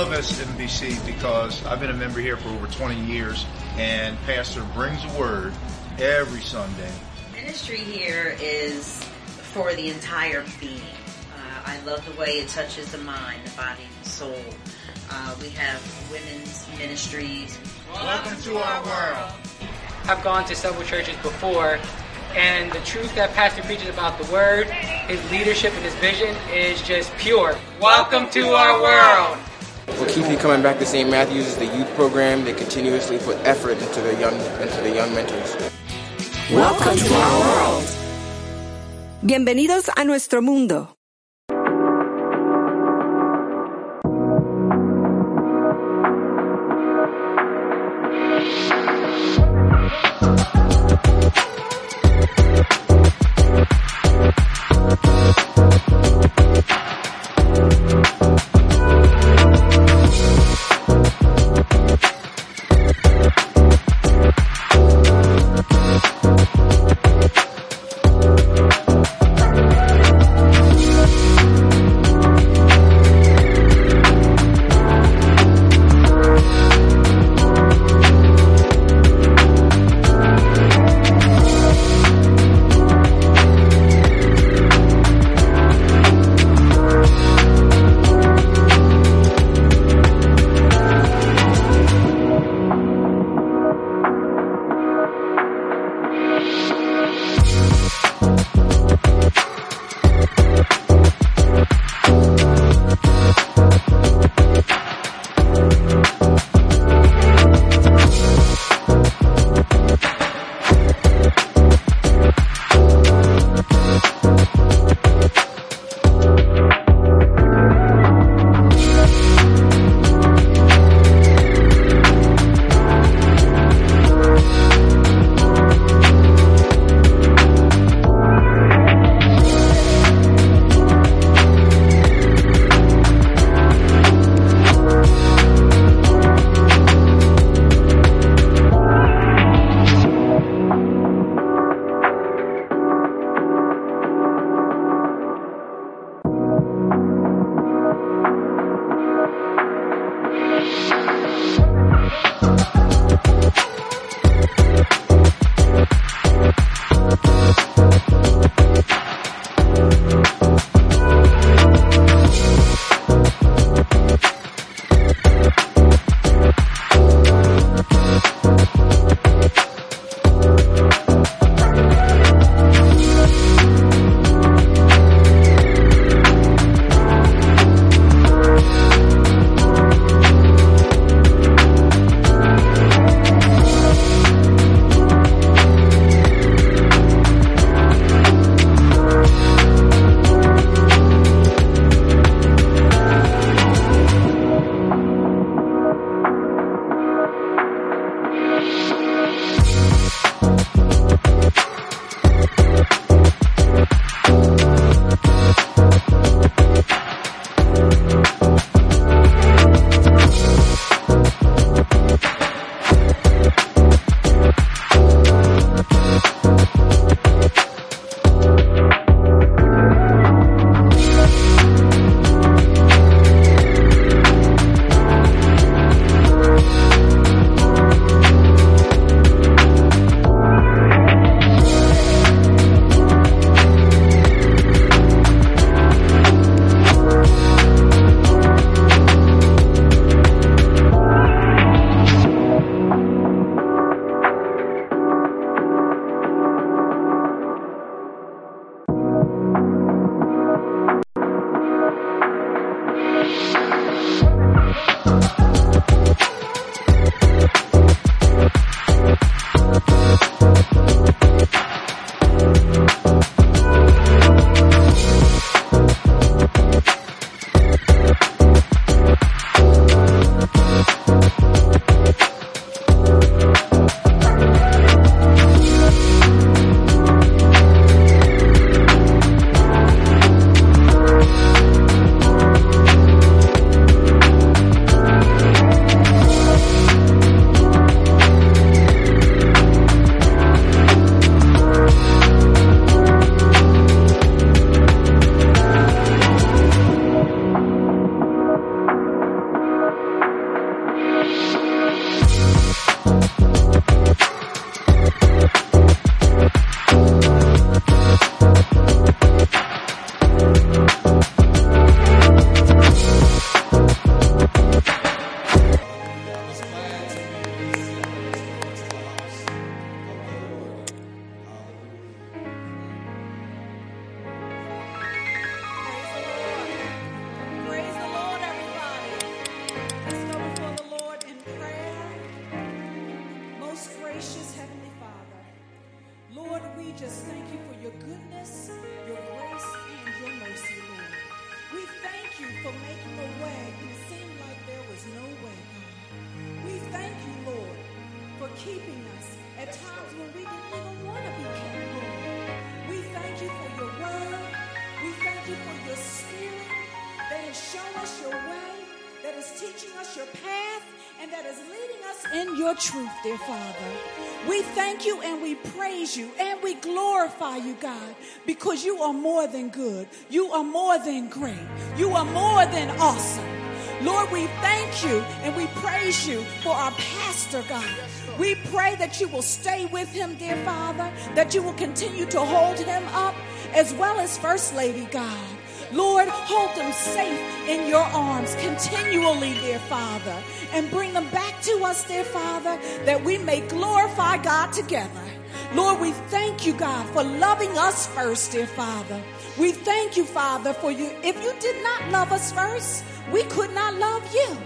I love SMBC because I've been a member here for over 20 years, and Pastor brings a word every Sunday. Ministry here is for the entire being. Uh, I love the way it touches the mind, the body, and the soul. Uh, we have women's ministries. Welcome to our world. I've gone to several churches before, and the truth that Pastor preaches about the Word, his leadership, and his vision is just pure. Welcome to our world. What keeps me coming back to St. Matthew's is the youth program. They continuously put effort into the young into the young mentors. Welcome to our world. Bienvenidos a nuestro mundo. Than good. You are more than great. You are more than awesome. Lord, we thank you and we praise you for our pastor, God. We pray that you will stay with him, dear Father, that you will continue to hold him up, as well as First Lady, God. Lord, hold them safe in your arms continually, dear Father, and bring them back to us, dear Father, that we may glorify God together. Lord, we thank you, God, for loving us first, dear Father. We thank you, Father, for you. If you did not love us first, we could not love you.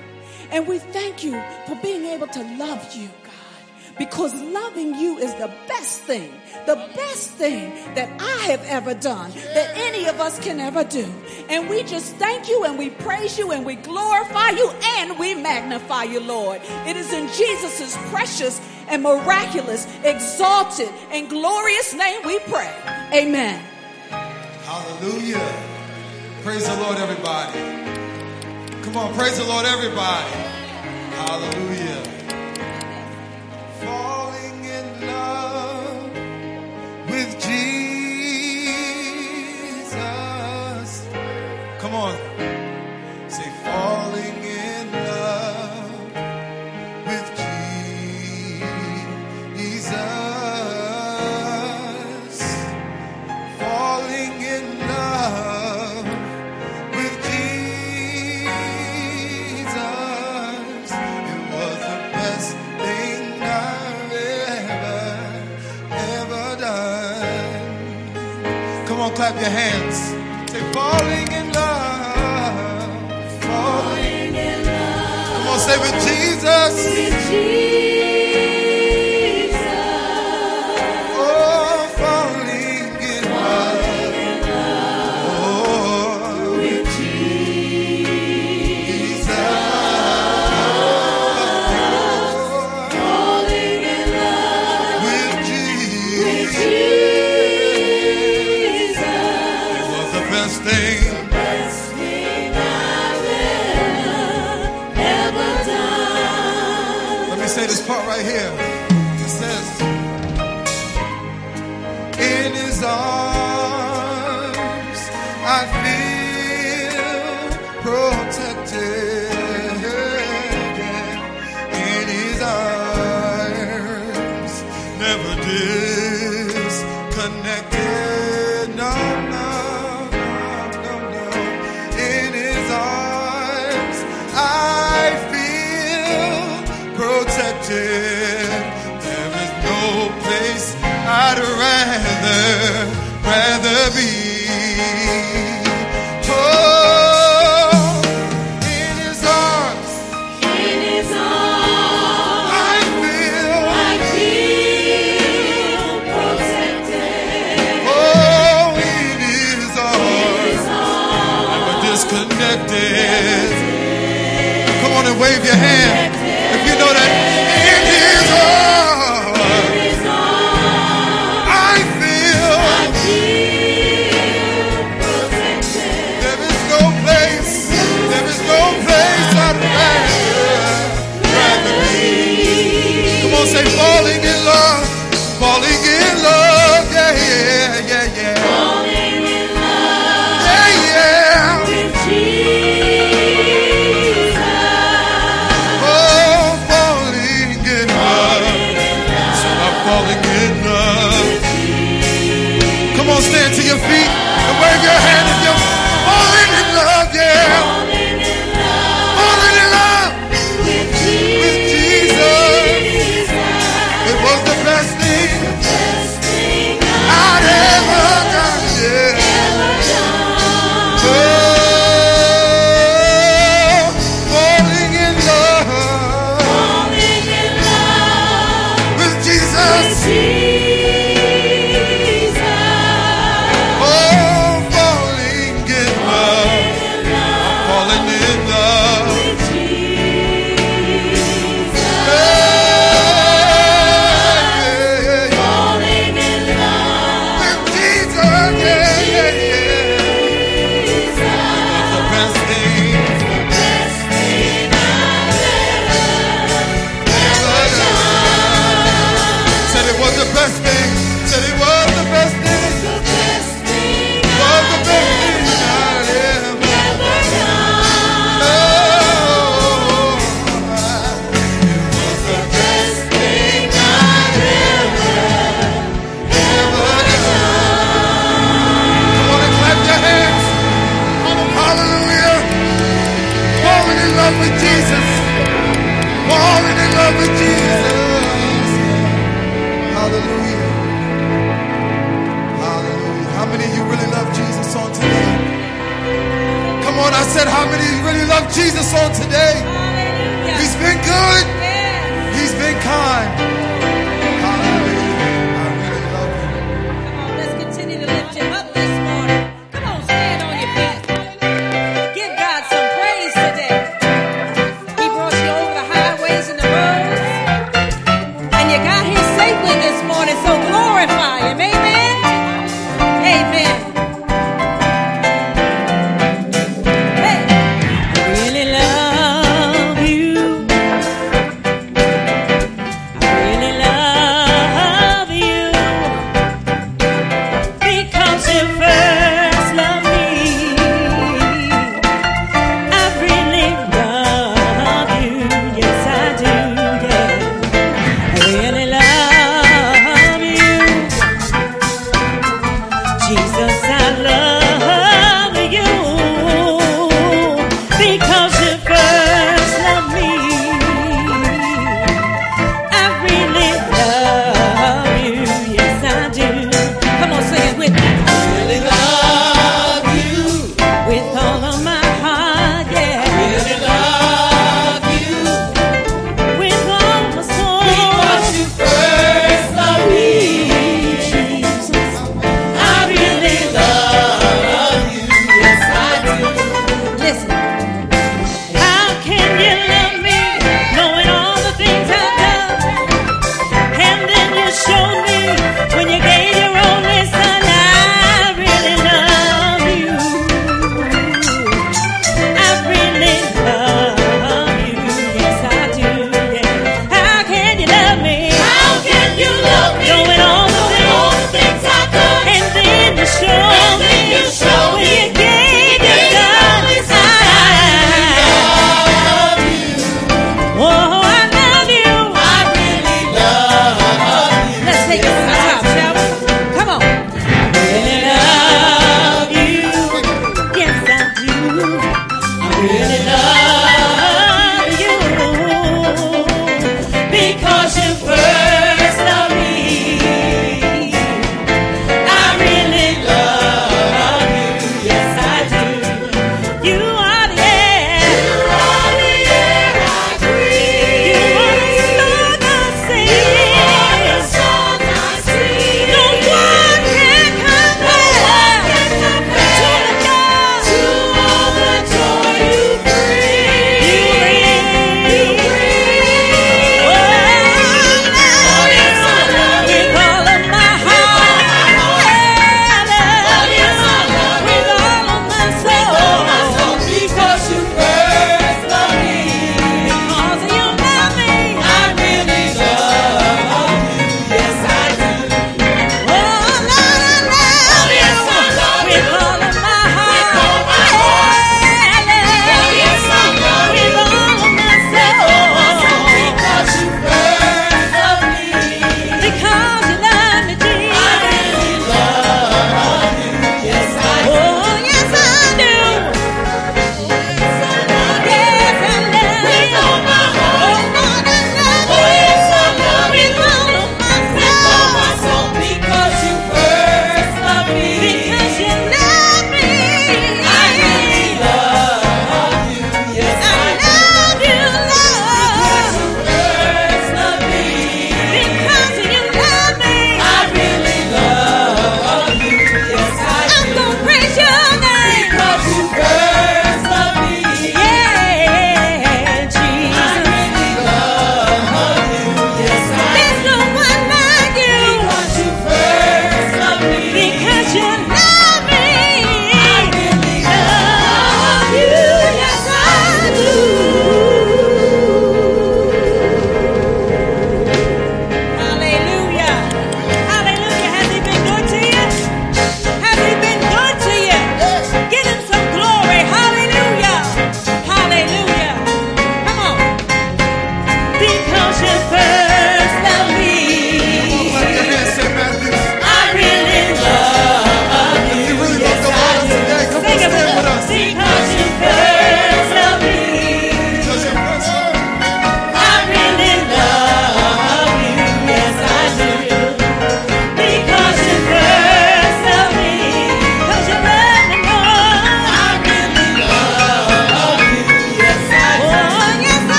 And we thank you for being able to love you, God because loving you is the best thing, the best thing that I have ever done, that any of us can ever do. And we just thank you and we praise you and we glorify you and we magnify you, Lord. It is in Jesus' precious and miraculous, exalted, and glorious name we pray. Amen. Hallelujah. Praise the Lord, everybody. Come on, praise the Lord, everybody. Hallelujah. Falling in love with Jesus. Come on. Clap your hands. Say, falling in love. Falling in love. Come on, say with Jesus. Oh, part right here.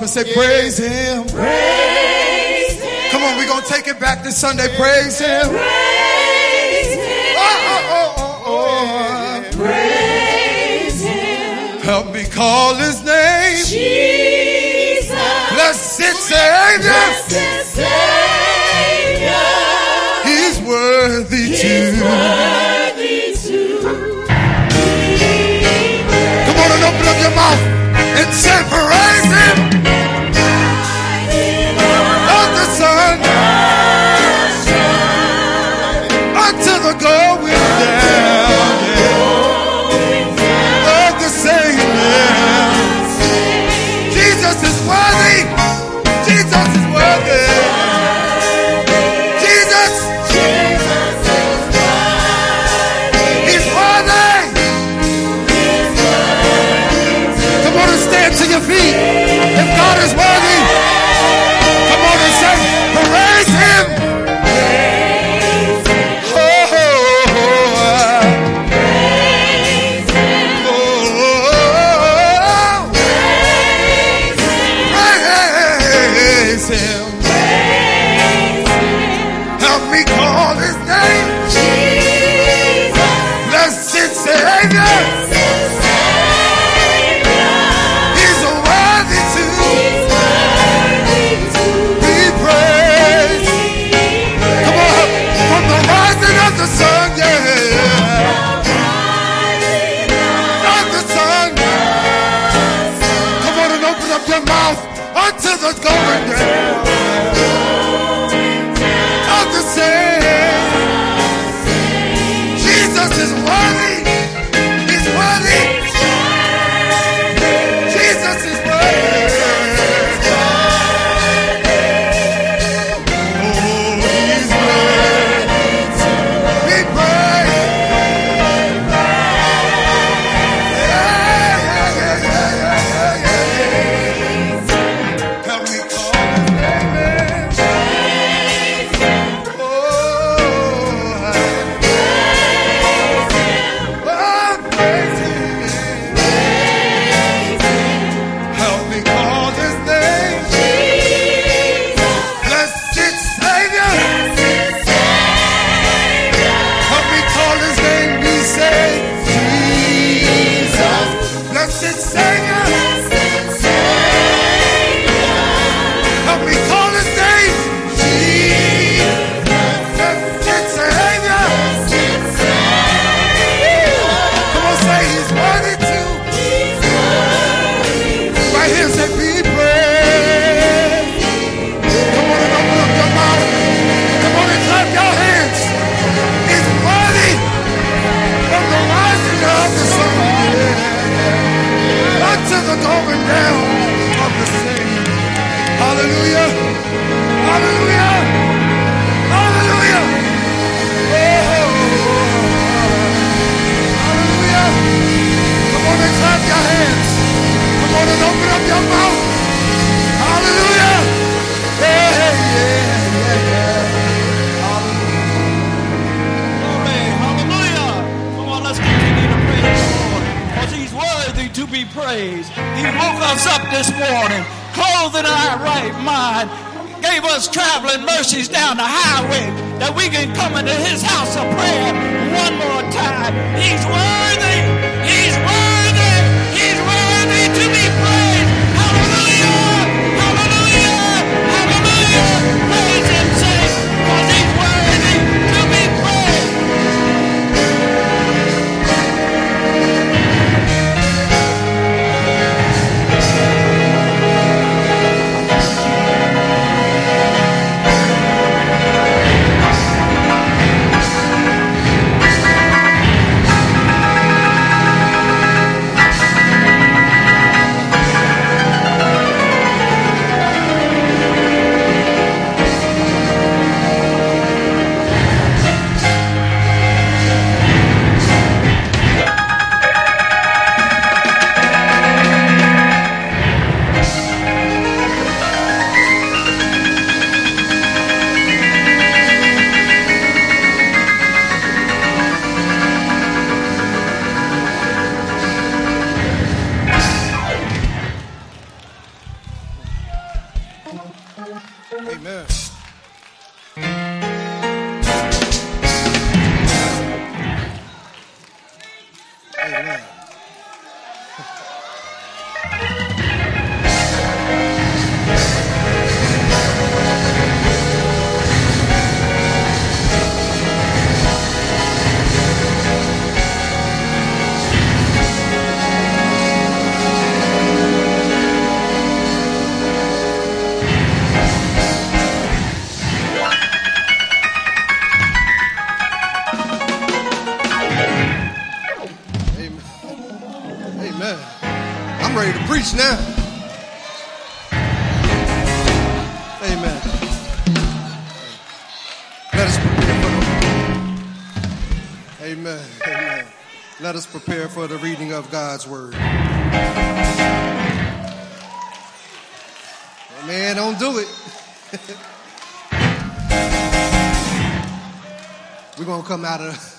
and say, yeah. Praise Him. Praise Him. Come on, we're going to take it back this Sunday. Praise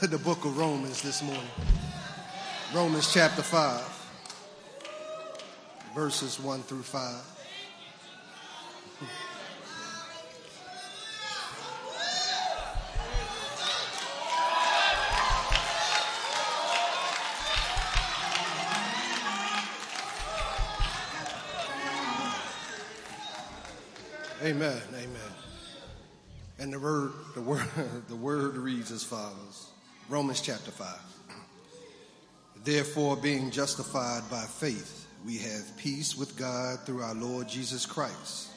the book of Romans this morning. Romans chapter 5, verses 1 through 5. Romans chapter 5. Therefore, being justified by faith, we have peace with God through our Lord Jesus Christ,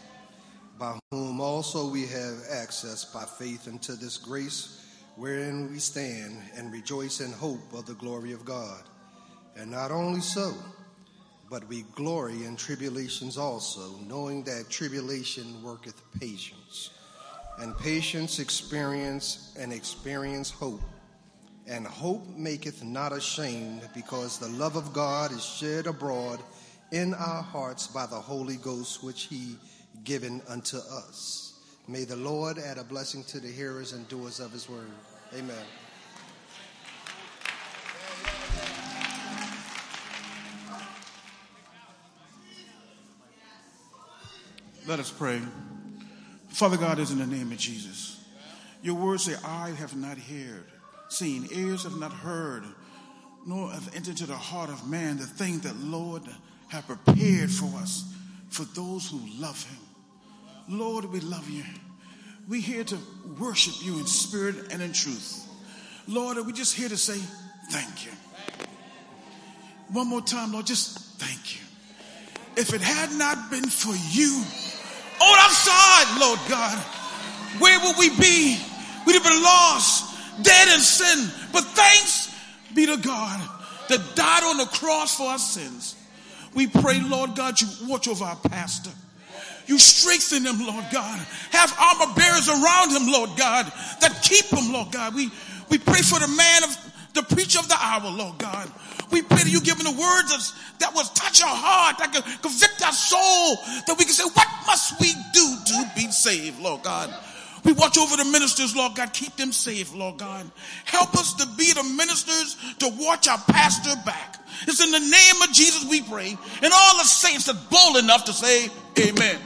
by whom also we have access by faith into this grace wherein we stand and rejoice in hope of the glory of God. And not only so, but we glory in tribulations also, knowing that tribulation worketh patience, and patience experience, and experience hope. And hope maketh not ashamed, because the love of God is shed abroad in our hearts by the Holy Ghost, which He given unto us. May the Lord add a blessing to the hearers and doers of His word. Amen. Let us pray. Father God, is in the name of Jesus. Your words say, I have not heard, seen, ears have not heard, nor have entered into the heart of man the thing that Lord have prepared for us, for those who love him. Lord, we love you. We're here to worship you in spirit and in truth. Lord, we're just here to say thank you. One more time, Lord, just thank you. If it had not been for you on our side, Lord God, where would we be? We'd have been lost, dead in sin. But thanks be to God that died on the cross for our sins. We pray, Lord God, you watch over our pastor. You strengthen him, Lord God. Have armor bearers around him, Lord God, that keep him, Lord God. We, we pray for the man of the preacher of the hour, Lord God. We pray that you give him the words that, that will touch our heart, that can convict our soul, that we can say, what must we do to be saved, Lord God? We watch over the ministers, Lord God. Keep them safe, Lord God. Help us to be the ministers to watch our pastor back. It's in the name of Jesus we pray. And all the saints are bold enough to say, Amen.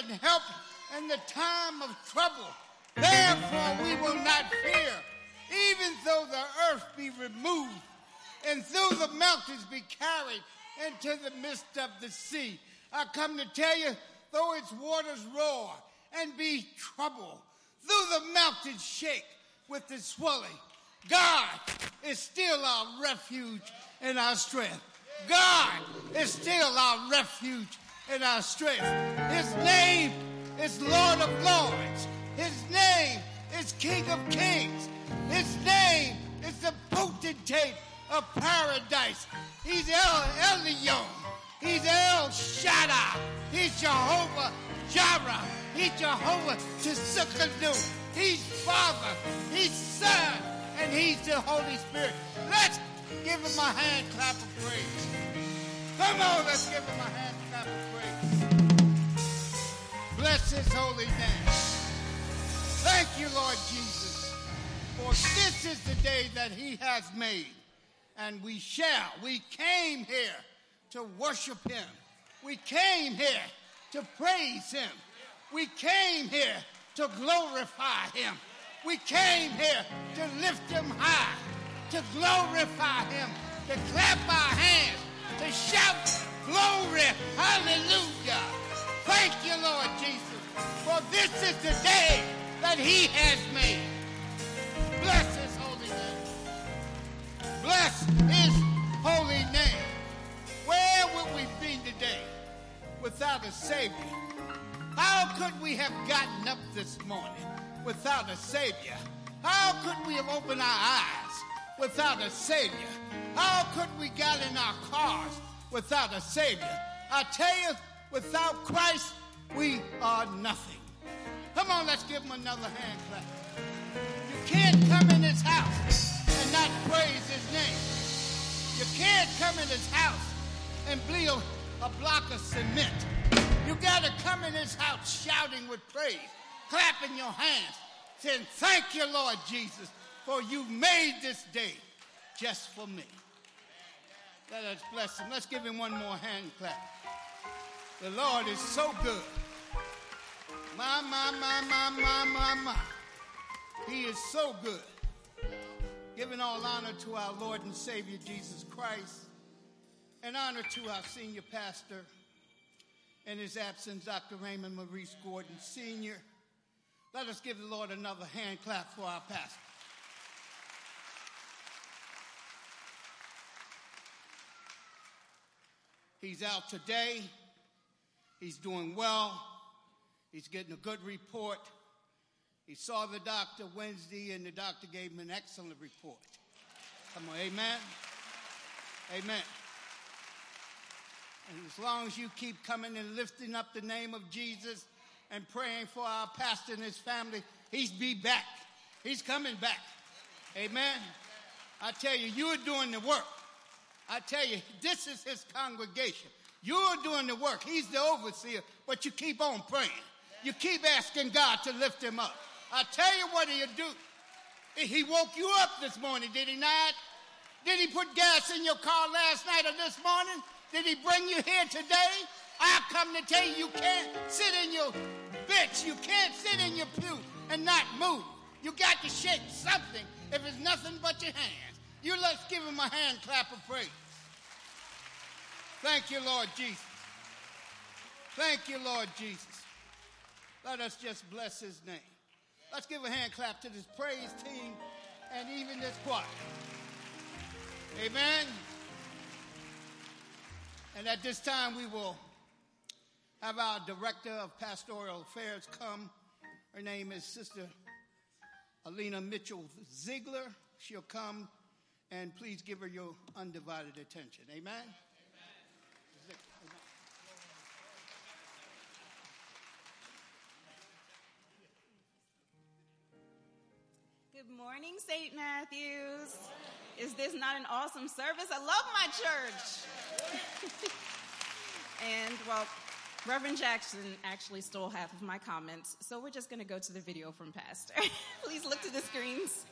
Present help in the time of trouble. Therefore, we will not fear, even though the earth be removed, and though the mountains be carried into the midst of the sea. I come to tell you, though its waters roar and be troubled, though the mountains shake with the swelling, God is still our refuge and our strength. God is still our refuge and our strength. His name is Lord of Lords. His name is King of Kings. His name is the potentate of paradise. He's El Elyon. He's El Shaddai. He's Jehovah Jireh. He's Jehovah Tsidkenu. He's Father. He's Son. And He's the Holy Spirit. Let's give Him a hand clap of praise. Come on, let's give Him a hand Bless His holy name. Thank you, Lord Jesus, for this is the day that He has made, and we shall. We came here to worship Him. We came here to praise Him. We came here to glorify Him. We came here to lift Him high, to glorify Him, to clap our hands, to shout glory, hallelujah. Thank you, Lord Jesus, for this is the day that He has made. Bless His holy name. Bless His holy name. Where would we be today without a Savior? How could we have gotten up this morning without a Savior? How could we have opened our eyes without a Savior? How could we got in our cars without a Savior? I tell you, without Christ, we are nothing. Come on, let's give him another hand clap. You can't come in his house and not praise his name. You can't come in his house and bleed a, a block of cement. You got to come in his house shouting with praise, clapping your hands, saying, Thank you, Lord Jesus, for you made this day just for me. Let us bless him. Let's give him one more hand clap. The Lord is so good. My, my, my, my, my, my, my. He is so good. Giving all honor to our Lord and Savior Jesus Christ, and honor to our senior pastor, in his absence, Dr. Raymond Maurice Gordon Sr. Let us give the Lord another hand clap for our pastor. He's out today. He's doing well. He's getting a good report. He saw the doctor Wednesday, and the doctor gave him an excellent report. Come on, amen? Amen. And as long as you keep coming and lifting up the name of Jesus and praying for our pastor and his family, he's be back. He's coming back. Amen. I tell you, you're doing the work. I tell you, this is his congregation. You're doing the work. He's the overseer, but you keep on praying. You keep asking God to lift him up. I tell you what he'll do. He woke you up this morning, did he not? Did he put gas in your car last night or this morning? Did he bring you here today? I've come to tell you you can't sit in your bench. You can't sit in your pew and not move. You got to shake something if it's nothing but your hands. You let's give him a hand clap of praise. Thank you, Lord Jesus. Thank you, Lord Jesus. Let us just bless his name. Let's give a hand clap to this praise team and even this choir. Amen. And at this time, we will have our director of pastoral affairs come. Her name is Sister Alina Mitchell Ziegler. She'll come and please give her your undivided attention. Amen. Good morning, St. Matthews. Is this not an awesome service? I love my church. and well, Reverend Jackson actually stole half of my comments, so we're just going to go to the video from Pastor. Please look to the screens.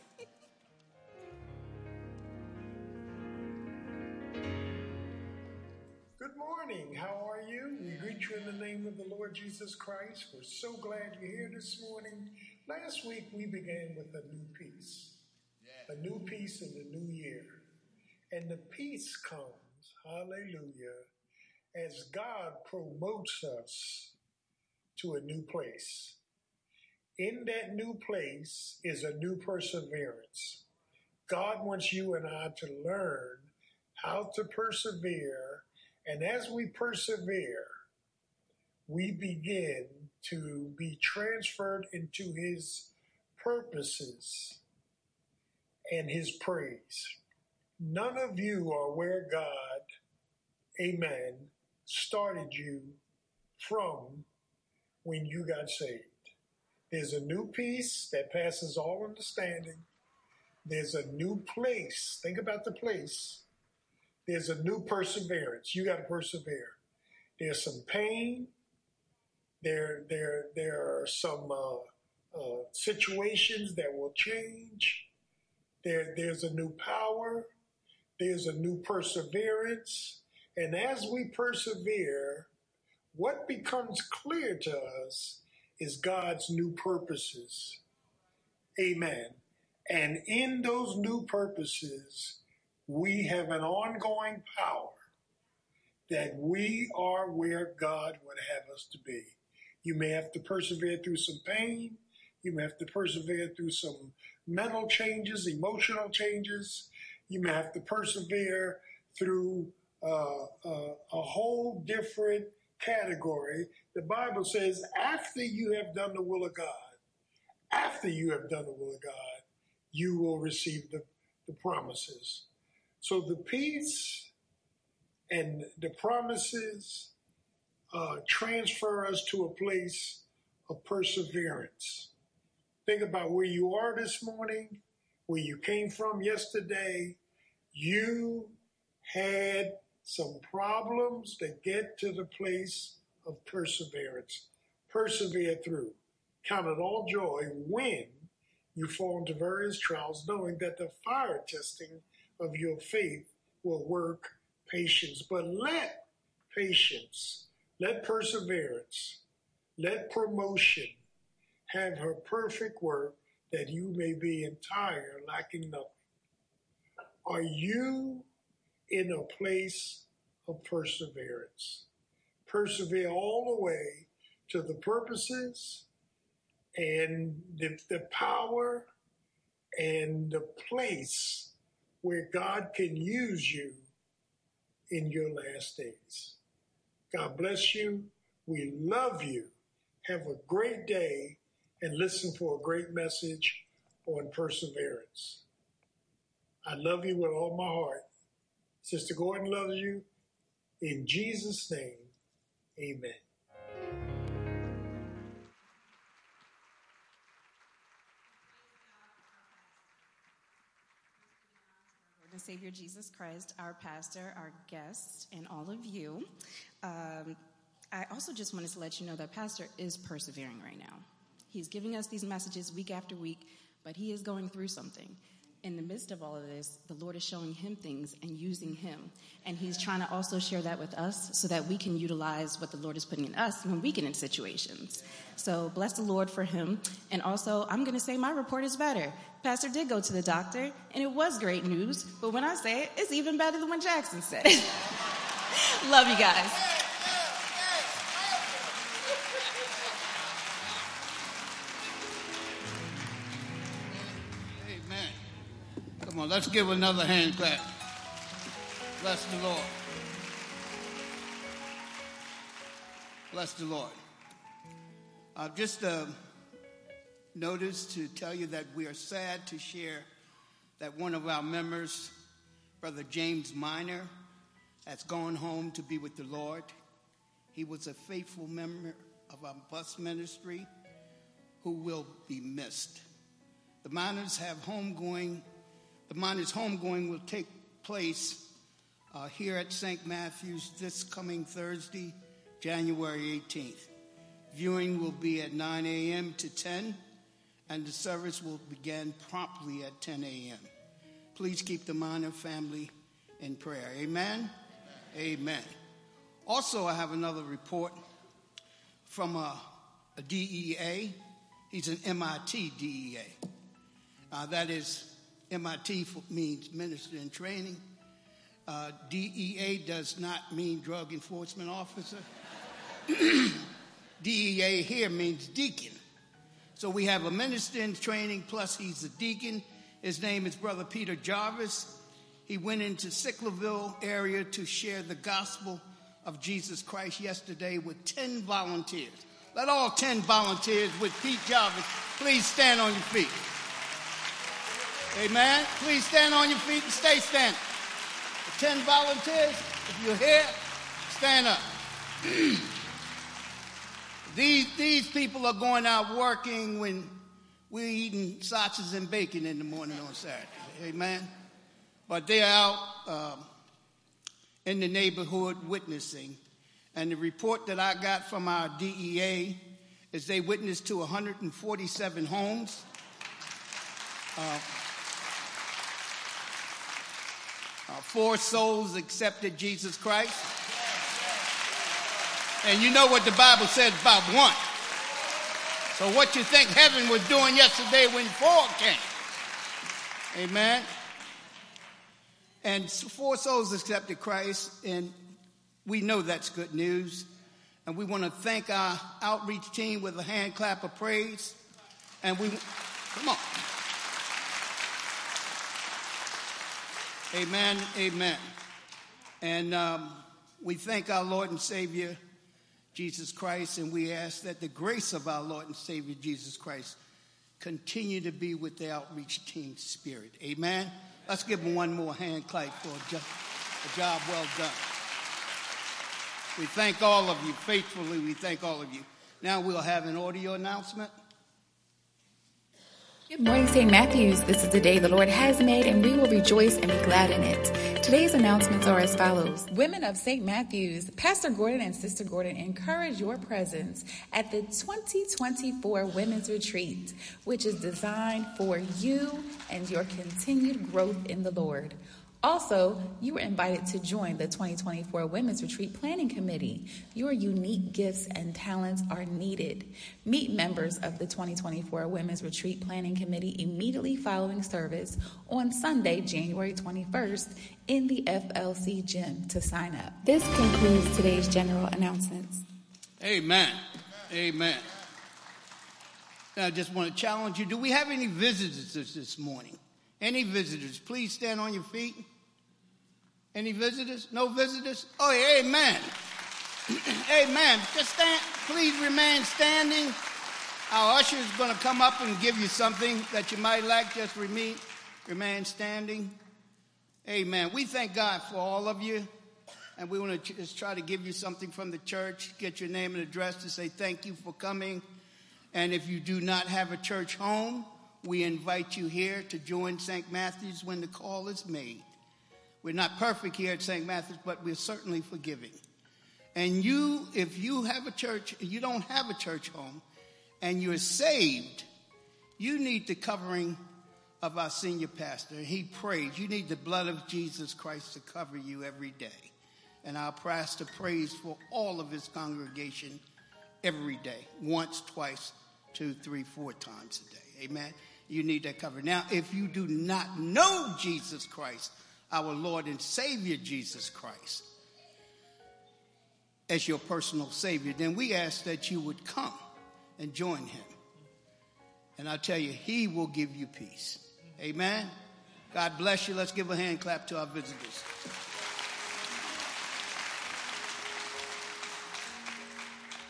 Good morning. How are you? We greet you in the name of the Lord Jesus Christ. We're so glad you're here this morning. Last week we began with a new peace, a new peace in the new year. And the peace comes, hallelujah, as God promotes us to a new place. In that new place is a new perseverance. God wants you and I to learn how to persevere. And as we persevere, we begin to be transferred into his purposes and his praise. None of you are where God, amen, started you from when you got saved. There's a new peace that passes all understanding. There's a new place. Think about the place. There's a new perseverance. You got to persevere. There's some pain. There, there, there are some uh, uh, situations that will change. There, there's a new power. There's a new perseverance and as we persevere, what becomes clear to us is God's new purposes. Amen. And in those new purposes, we have an ongoing power that we are where God would have us to be. You may have to persevere through some pain. You may have to persevere through some mental changes, emotional changes. You may have to persevere through uh, uh, a whole different category. The Bible says, after you have done the will of God, after you have done the will of God, you will receive the, the promises. So the peace and the promises uh, transfer us to a place of perseverance. Think about where you are this morning, where you came from yesterday. You had some problems that get to the place of perseverance. Persevere through. Count it all joy when you fall into various trials, knowing that the fire testing of your faith will work patience. But let patience, let perseverance, let promotion have her perfect work that you may be entire, lacking nothing. Are you in a place of perseverance. Persevere all the way to the purposes and the, the power and the place where God can use you in your last days. God bless you. We love you. Have a great day and listen for a great message on perseverance. I love you with all my heart. Sister Gordon loves you. In Jesus' name, amen. Savior Jesus Christ, our pastor, our guests, and all of you. Um, I also just wanted to let you know that Pastor is persevering right now. He's giving us these messages week after week, but he is going through something. In the midst of all of this, the Lord is showing him things and using him. And he's trying to also share that with us so that we can utilize what the Lord is putting in us when we get in situations. So bless the Lord for him. And also, I'm going to say my report is better. Pastor did go to the doctor, and it was great news. But when I say it, it's even better than what Jackson said. Love you guys. Let's give another hand clap. Bless the Lord. Bless the Lord. I've just uh, noticed to tell you that we are sad to share that one of our members, Brother James Miner, has gone home to be with the Lord. He was a faithful member of our bus ministry who will be missed. The miners have homegoing. The miners' homegoing will take place uh, here at St. Matthew's this coming Thursday, January 18th. Viewing will be at 9 a.m. to 10, and the service will begin promptly at 10 a.m. Please keep the Miner family in prayer. Amen? Amen. Also, I have another report from a, a DEA. He's an MIT DEA. Uh, that is, MIT means Minister in Training. Uh, DEA does not mean Drug Enforcement Officer. DEA here means deacon. So we have a minister in training, plus he's a deacon. His name is Brother Peter Jarvis. He went into Sicklerville area to share the gospel of Jesus Christ yesterday with 10 volunteers. Let all 10 volunteers with Pete Jarvis please stand on your feet. Amen. Please stand on your feet and stay standing. The 10 volunteers, if you're here, stand up. these, these people are going out working when we're eating sausages and bacon in the morning on Saturday. Amen. But they're out um, in the neighborhood witnessing. And the report that I got from our DEA is they witnessed to 147 homes. Uh, uh, four souls accepted Jesus Christ. And you know what the Bible says about one. So what you think heaven was doing yesterday when four came? Amen. And four souls accepted Christ, and we know that's good news. And we want to thank our outreach team with a hand clap of praise. And we, come on. Amen, amen. And um, we thank our Lord and Savior, Jesus Christ, and we ask that the grace of our Lord and Savior, Jesus Christ, continue to be with the outreach team spirit. Amen. Let's give them one more hand clap for a, jo- a job well done. We thank all of you faithfully. We thank all of you. Now we'll have an audio announcement. Good morning, St. Matthews. This is the day the Lord has made, and we will rejoice and be glad in it. Today's announcements are as follows Women of St. Matthews, Pastor Gordon and Sister Gordon encourage your presence at the 2024 Women's Retreat, which is designed for you and your continued growth in the Lord. Also, you are invited to join the 2024 Women's Retreat Planning Committee. Your unique gifts and talents are needed. Meet members of the 2024 Women's Retreat Planning Committee immediately following service on Sunday, January 21st in the FLC gym to sign up. This concludes today's general announcements. Amen. Amen. I just want to challenge you. Do we have any visitors this morning? Any visitors? Please stand on your feet. Any visitors? No visitors? Oh, amen. amen. Just stand. Please remain standing. Our usher is going to come up and give you something that you might like. Just remain, remain standing. Amen. We thank God for all of you. And we want to just try to give you something from the church, get your name and address to say thank you for coming. And if you do not have a church home, we invite you here to join St. Matthew's when the call is made. We're not perfect here at St. Matthew's, but we're certainly forgiving. And you, if you have a church, you don't have a church home, and you're saved, you need the covering of our senior pastor. He prays. You need the blood of Jesus Christ to cover you every day. And our pastor prays for all of his congregation every day, once, twice, two, three, four times a day. Amen. You need that cover. Now, if you do not know Jesus Christ, our Lord and Savior Jesus Christ, as your personal Savior, then we ask that you would come and join Him. And I tell you, He will give you peace. Amen. God bless you. Let's give a hand clap to our visitors.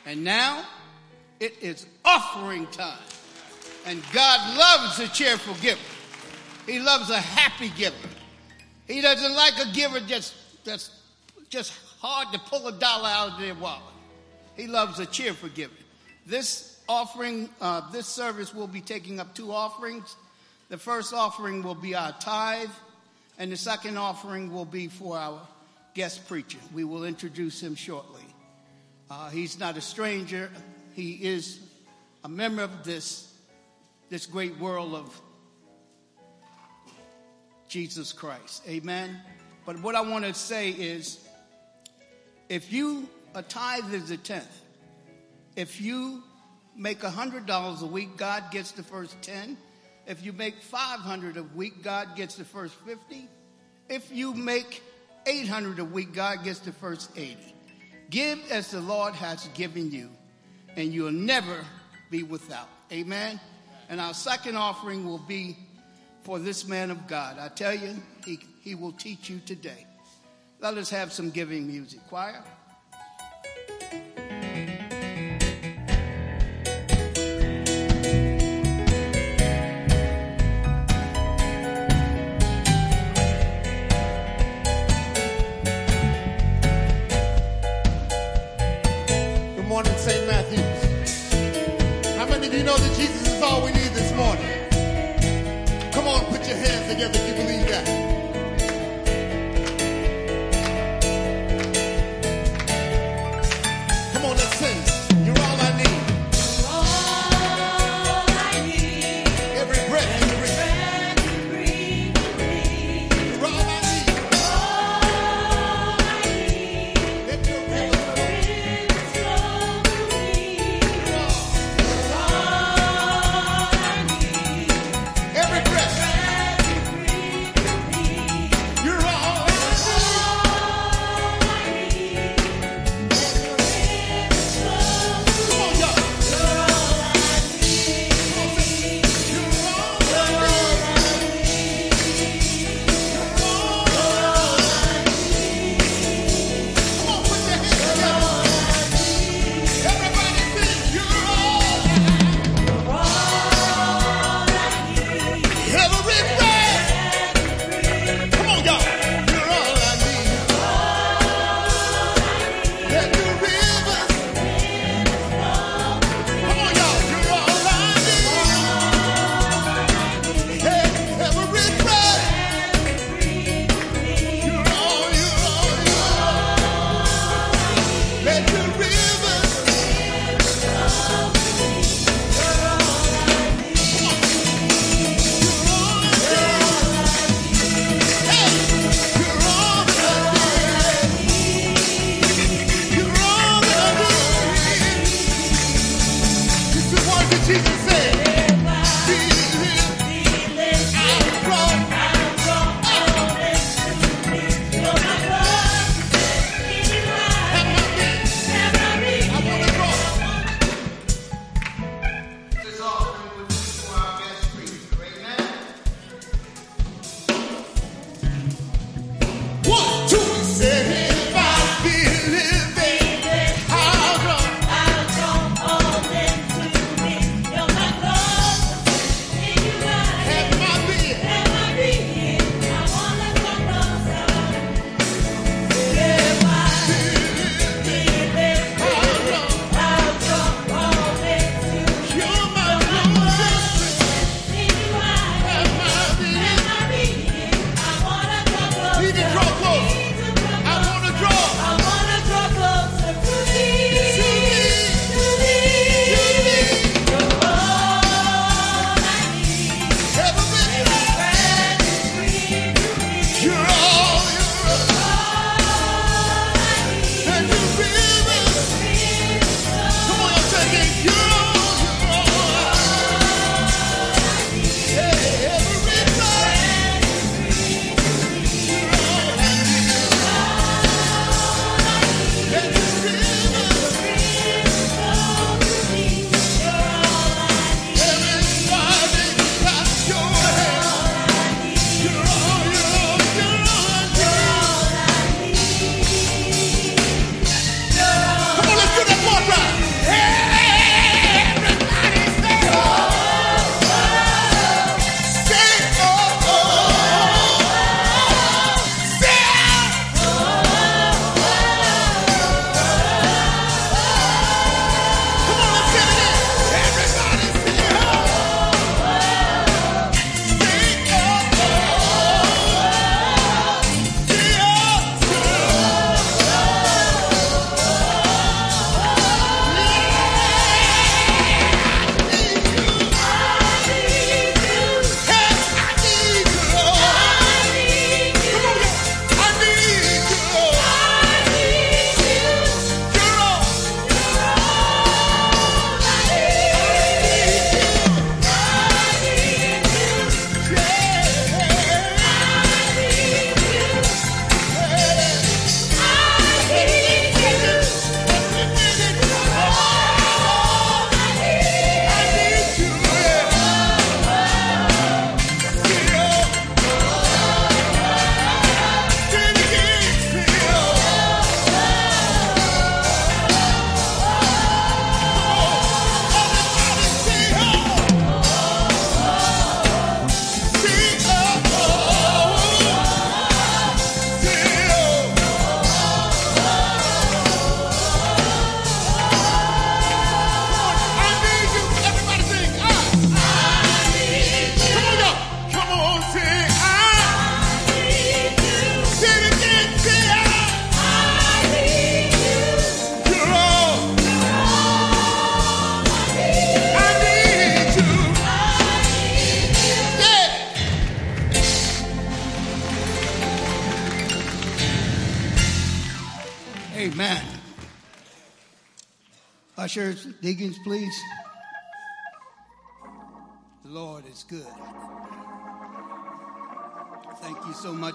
And now it is offering time. And God loves a cheerful giver. He loves a happy giver. He doesn't like a giver just that's just hard to pull a dollar out of their wallet. He loves a cheerful giver. This offering, uh, this service will be taking up two offerings. The first offering will be our tithe, and the second offering will be for our guest preacher. We will introduce him shortly. Uh, he's not a stranger. He is a member of this, this great world of Jesus Christ. Amen. But what I want to say is if you, a tithe is a tenth. If you make $100 a week, God gets the first 10. If you make 500 a week, God gets the first 50. If you make 800 a week, God gets the first 80. Give as the Lord has given you, and you'll never be without. Amen. And our second offering will be for this man of God. I tell you, he, he will teach you today. Let us have some giving music. Choir. Good morning, St. Matthews. How many of you know that Jesus is all we need together you believe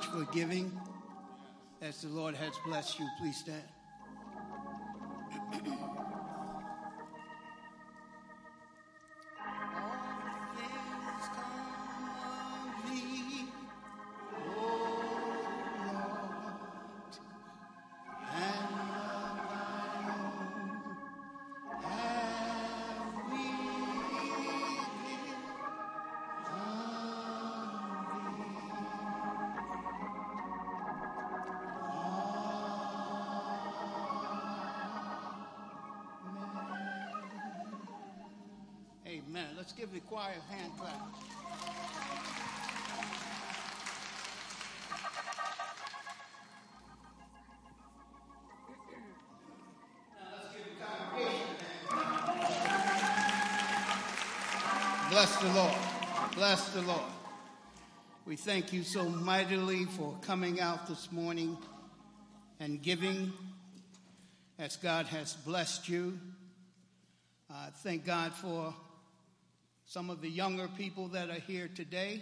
much for giving. As the Lord has blessed you, please stand. Give the choir a hand clap. Bless the Lord. Bless the Lord. We thank you so mightily for coming out this morning and giving as God has blessed you. Uh, thank God for some of the younger people that are here today.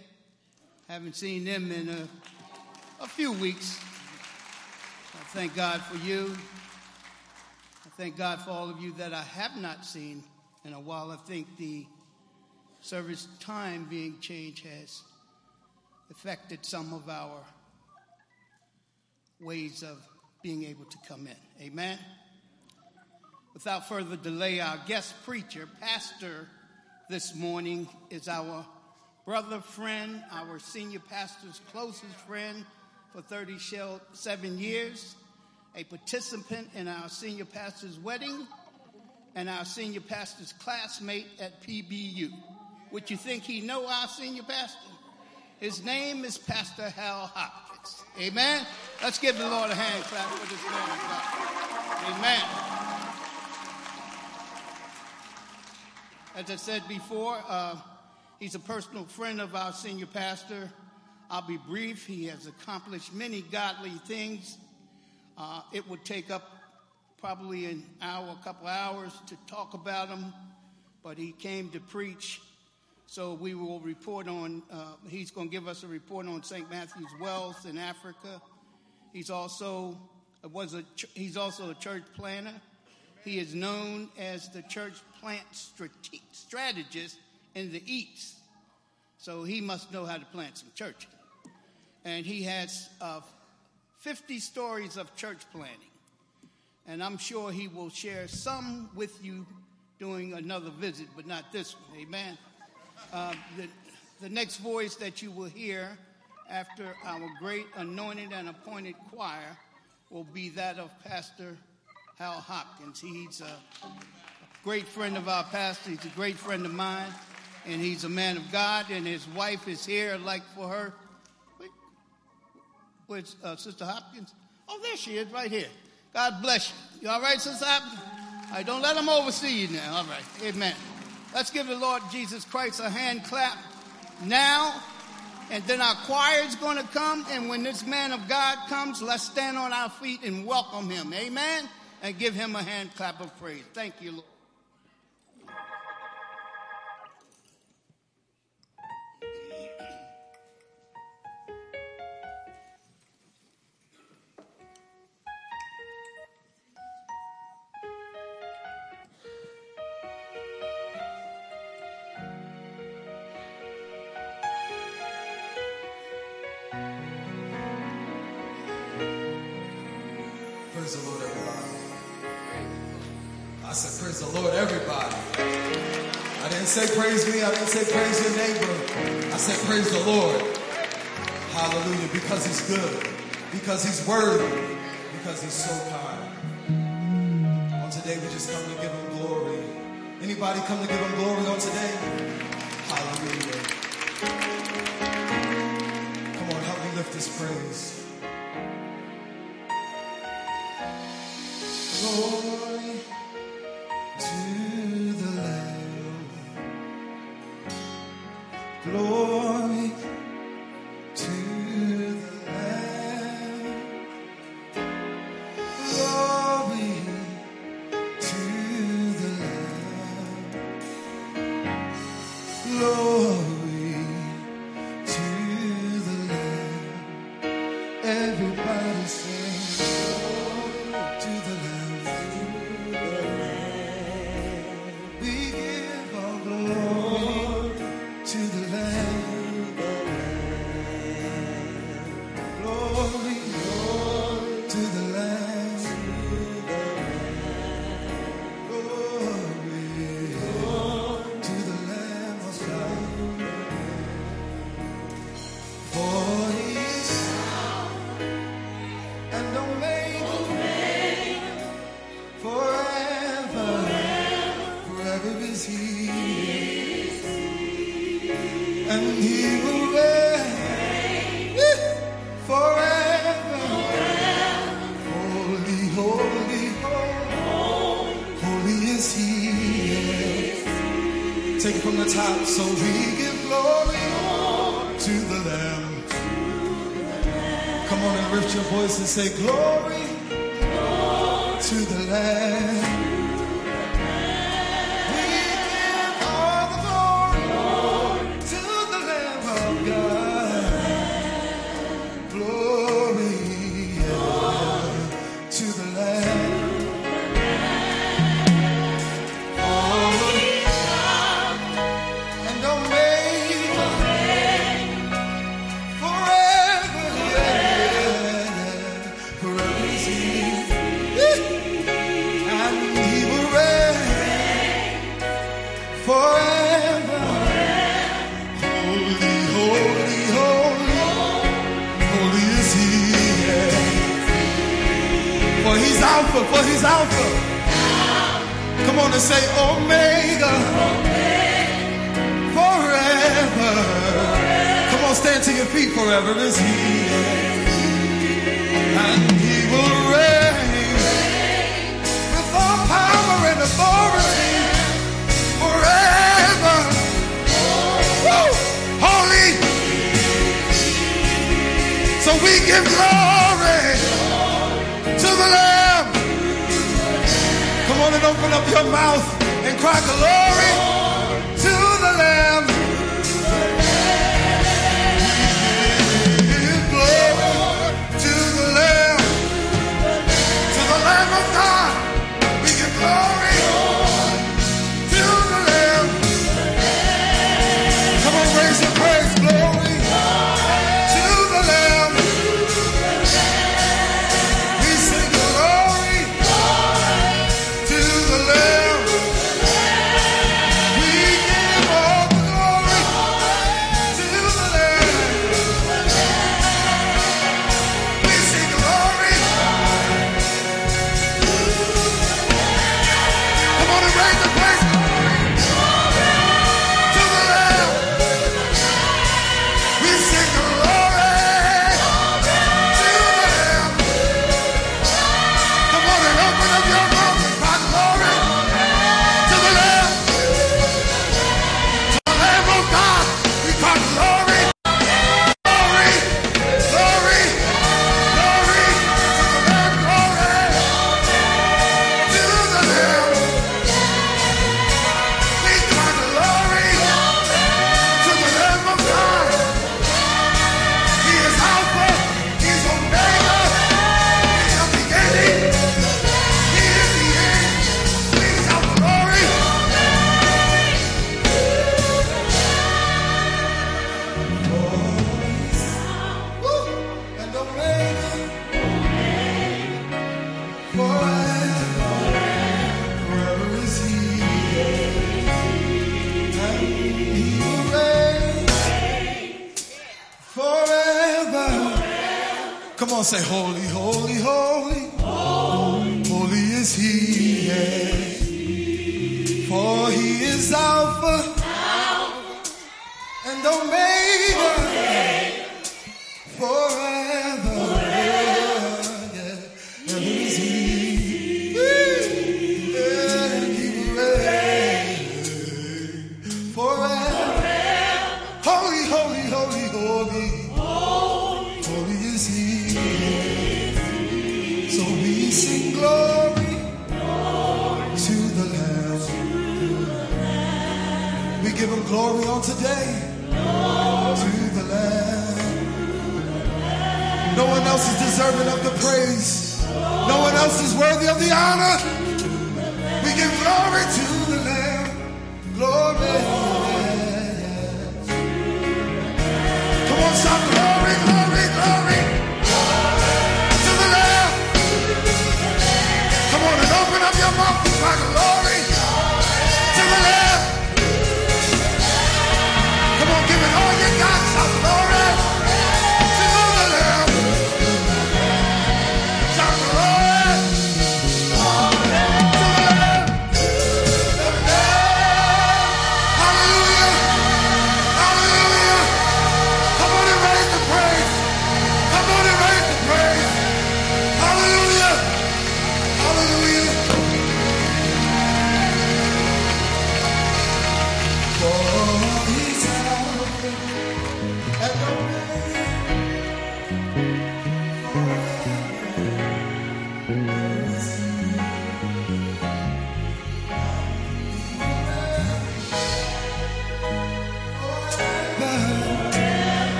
Haven't seen them in a, a few weeks. I thank God for you. I thank God for all of you that I have not seen in a while. I think the service time being changed has affected some of our ways of being able to come in. Amen. Without further delay, our guest preacher, pastor this morning, is our brother, friend, our senior pastor's closest friend for 37 years, a participant in our senior pastor's wedding, and our senior pastor's classmate at PBU. Would you think he know our senior pastor? His name is Pastor Hal Hopkins. Amen. Let's give the Lord a hand clap for this man. Amen. As I said before, uh, he's a personal friend of our senior pastor. I'll be brief. He has accomplished many godly things. Uh, it would take up probably an hour, a couple hours to talk about him, but he came to preach. So we will report on, uh, he's going to give us a report on St. Matthew's Wells in Africa. He's also, was a, he's also a church planter. He is known as the church plant strate- strategist in the East. So he must know how to plant some churches. And he has uh, 50 stories of church planting. And I'm sure he will share some with you during another visit, but not this one. Amen. Uh, the, the next voice that you will hear after our great anointed and appointed choir will be that of Pastor Hal Hopkins. He's a great friend of our pastor. He's a great friend of mine, and he's a man of God. And his wife is here. I'd like for her. Where's uh, Sister Hopkins? Oh, there she is, right here. God bless you. You all right, Sister Hopkins? All right, don't let them oversee you now. All right, Amen. Let's give the Lord Jesus Christ a hand clap now. And then our choir is going to come. And when this man of God comes, let's stand on our feet and welcome him. Amen. And give him a hand clap of praise. Thank you, Lord. The Lord, everybody. I didn't say praise me. I didn't say praise your neighbor. I said, Praise the Lord. Hallelujah. Because he's good. Because he's worthy. Because he's so kind. On today, we just come to give him glory. Anybody come to give him glory on today? Hallelujah. Come on, help me lift this praise. Glory say glory. For he's Alpha, for he's Alpha. Come on and say Omega. Forever. Come on, stand to your feet. Forever is he. And he will reign with all power and authority. Forever. Holy. So we give glory. up your mouth and cry glory.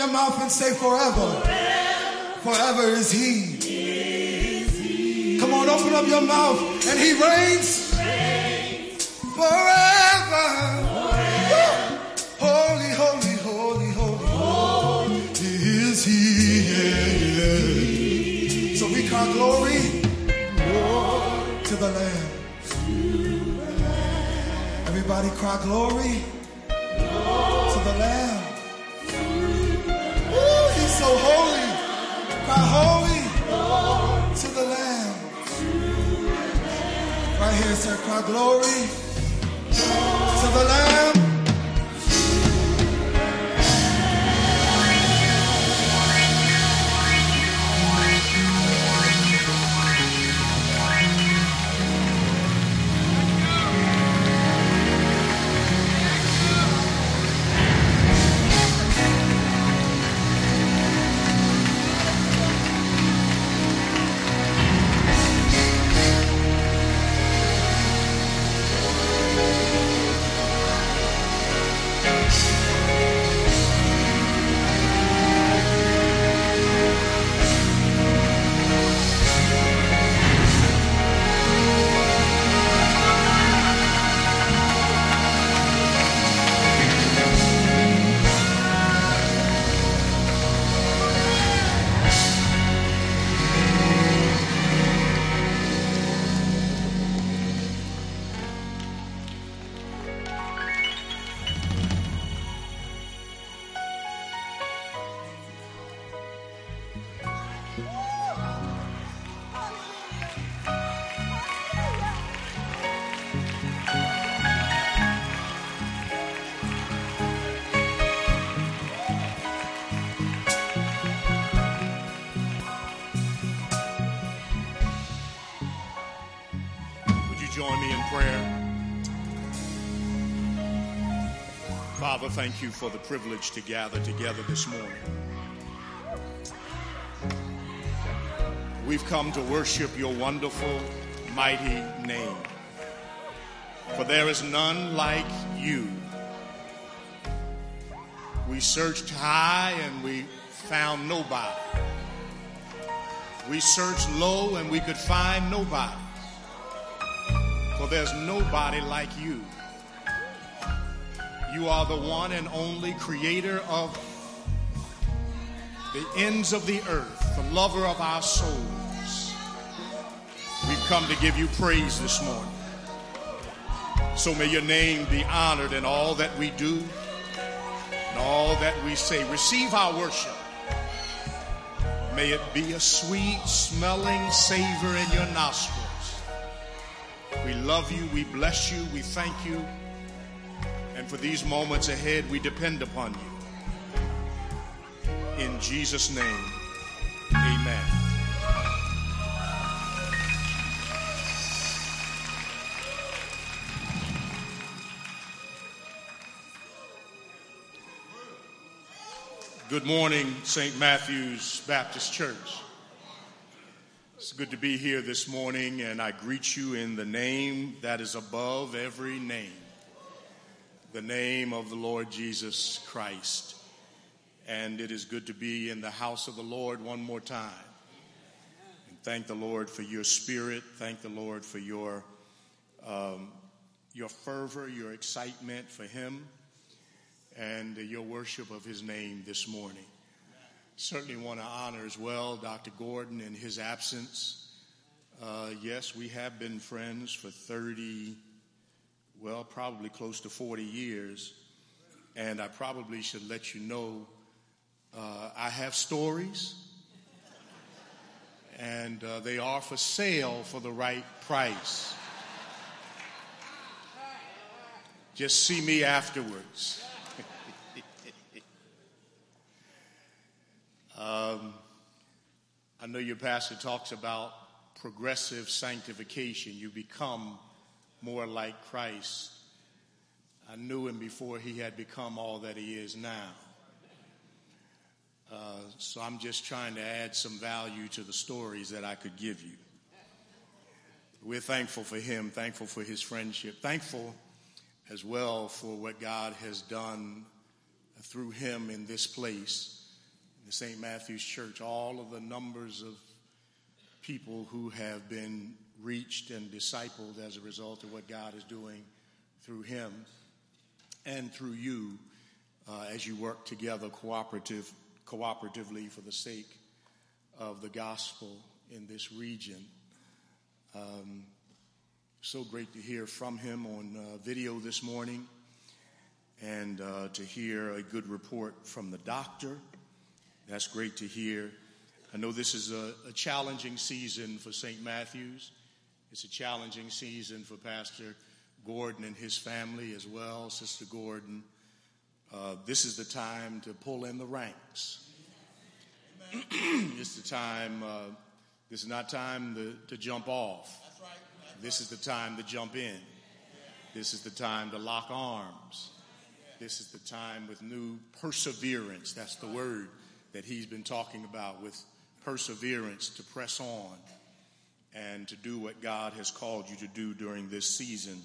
Your mouth and say forever. Forever is he. Come on, open up your mouth and he reigns forever. Holy, holy, holy, holy, is he. Yeah. So we cry glory to the Lamb. Everybody cry glory to the Lamb. Right here. Cry glory to the Lamb. Father, thank you for the privilege to gather together this morning. We've come to worship your wonderful, mighty name. For there is none like you. We searched high and we found nobody. We searched low and we could find nobody. For there's nobody like you. You are the one and only creator of the ends of the earth, the lover of our souls. We've come to give you praise this morning. So may your name be honored in all that we do and all that we say. Receive our worship. May it be a sweet smelling savor in your nostrils. We love you, we bless you, we thank you. For these moments ahead, we depend upon you. In Jesus' name, amen. Good morning, St. Matthew's Baptist Church. It's good to be here this morning, and I greet you in the name that is above every name the name of the Lord Jesus Christ. And it is good to be in the house of the Lord one more time. And thank the Lord for your spirit. Thank the Lord for your, um, your fervor, your excitement for Him, and your worship of His name this morning. Certainly want to honor as well Dr. Gordon in his absence. Uh, yes, we have been friends for 30, well, probably close to 40 years. And I probably should let you know uh, I have stories, and uh, they are for sale for the right price. Just see me afterwards. um, I know your pastor talks about progressive sanctification. You become more like Christ. I knew him before he had become all that he is now. Uh, so I'm just trying to add some value to the stories that I could give you. We're thankful for him, thankful for his friendship, thankful as well for what God has done through him in this place, the St. Matthew's Church, all of the numbers of people who have been reached and discipled as a result of what God is doing through him and through you uh, as you work together cooperative, cooperatively for the sake of the gospel in this region. Um, so great to hear from him on uh, video this morning and uh, to hear a good report from the doctor. That's great to hear. I know this is a, a challenging season for St. Matthew's. It's a challenging season for Pastor Gordon and his family as well, Sister Gordon. Uh, this is the time to pull in the ranks. it's the time, uh, this is not time to, to jump off. This is the time to jump in. This is the time to lock arms. This is the time with new perseverance. That's the word that he's been talking about with perseverance to press on and to do what God has called you to do during this season.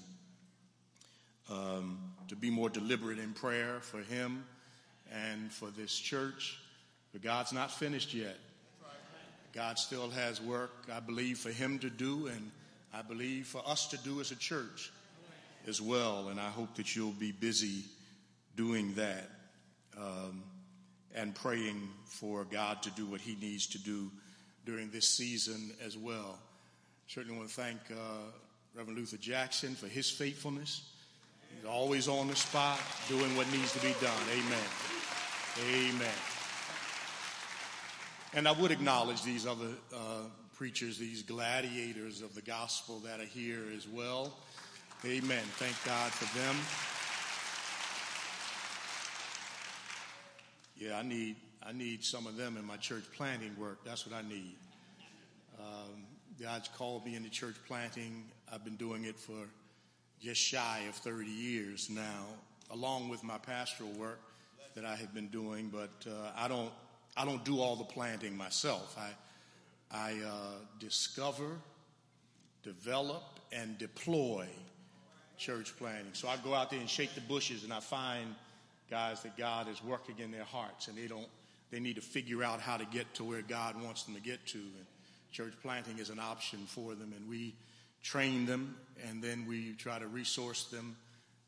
Um, to be more deliberate in prayer for him and for this church. But God's not finished yet. God still has work, I believe, for him to do, and I believe for us to do as a church as well. And I hope that you'll be busy doing that um, and praying for God to do what he needs to do during this season as well. Certainly want to thank uh, Reverend Luther Jackson for his faithfulness. He's always on the spot doing what needs to be done. Amen. Amen. And I would acknowledge these other uh, preachers, these gladiators of the gospel that are here as well. Amen. Thank God for them. Yeah, I need I need some of them in my church planting work. That's what I need. Um, God's called me into church planting. I've been doing it for just shy of 30 years now, along with my pastoral work that I have been doing. But uh, I don't I don't do all the planting myself. I I uh, discover, develop, and deploy church planting. So I go out there and shake the bushes, and I find guys that God is working in their hearts, and they don't they need to figure out how to get to where God wants them to get to. And church planting is an option for them, and we train them, and then we try to resource them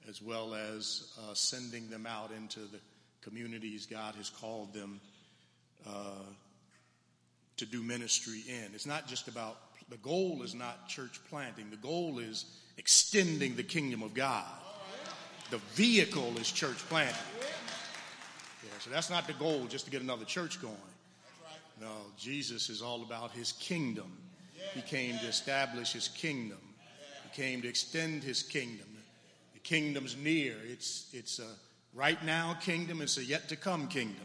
as well as uh, sending them out into the communities God has called them uh, to do ministry in. It's not just about, the goal is not church planting, the goal is extending the kingdom of God. The vehicle is church planting. Yeah, so that's not the goal, just to get another church going. No, Jesus is all about his kingdom. He came to establish his kingdom. He came to extend his kingdom. The kingdom's near. It's, it's a right now kingdom, it's a yet to come kingdom.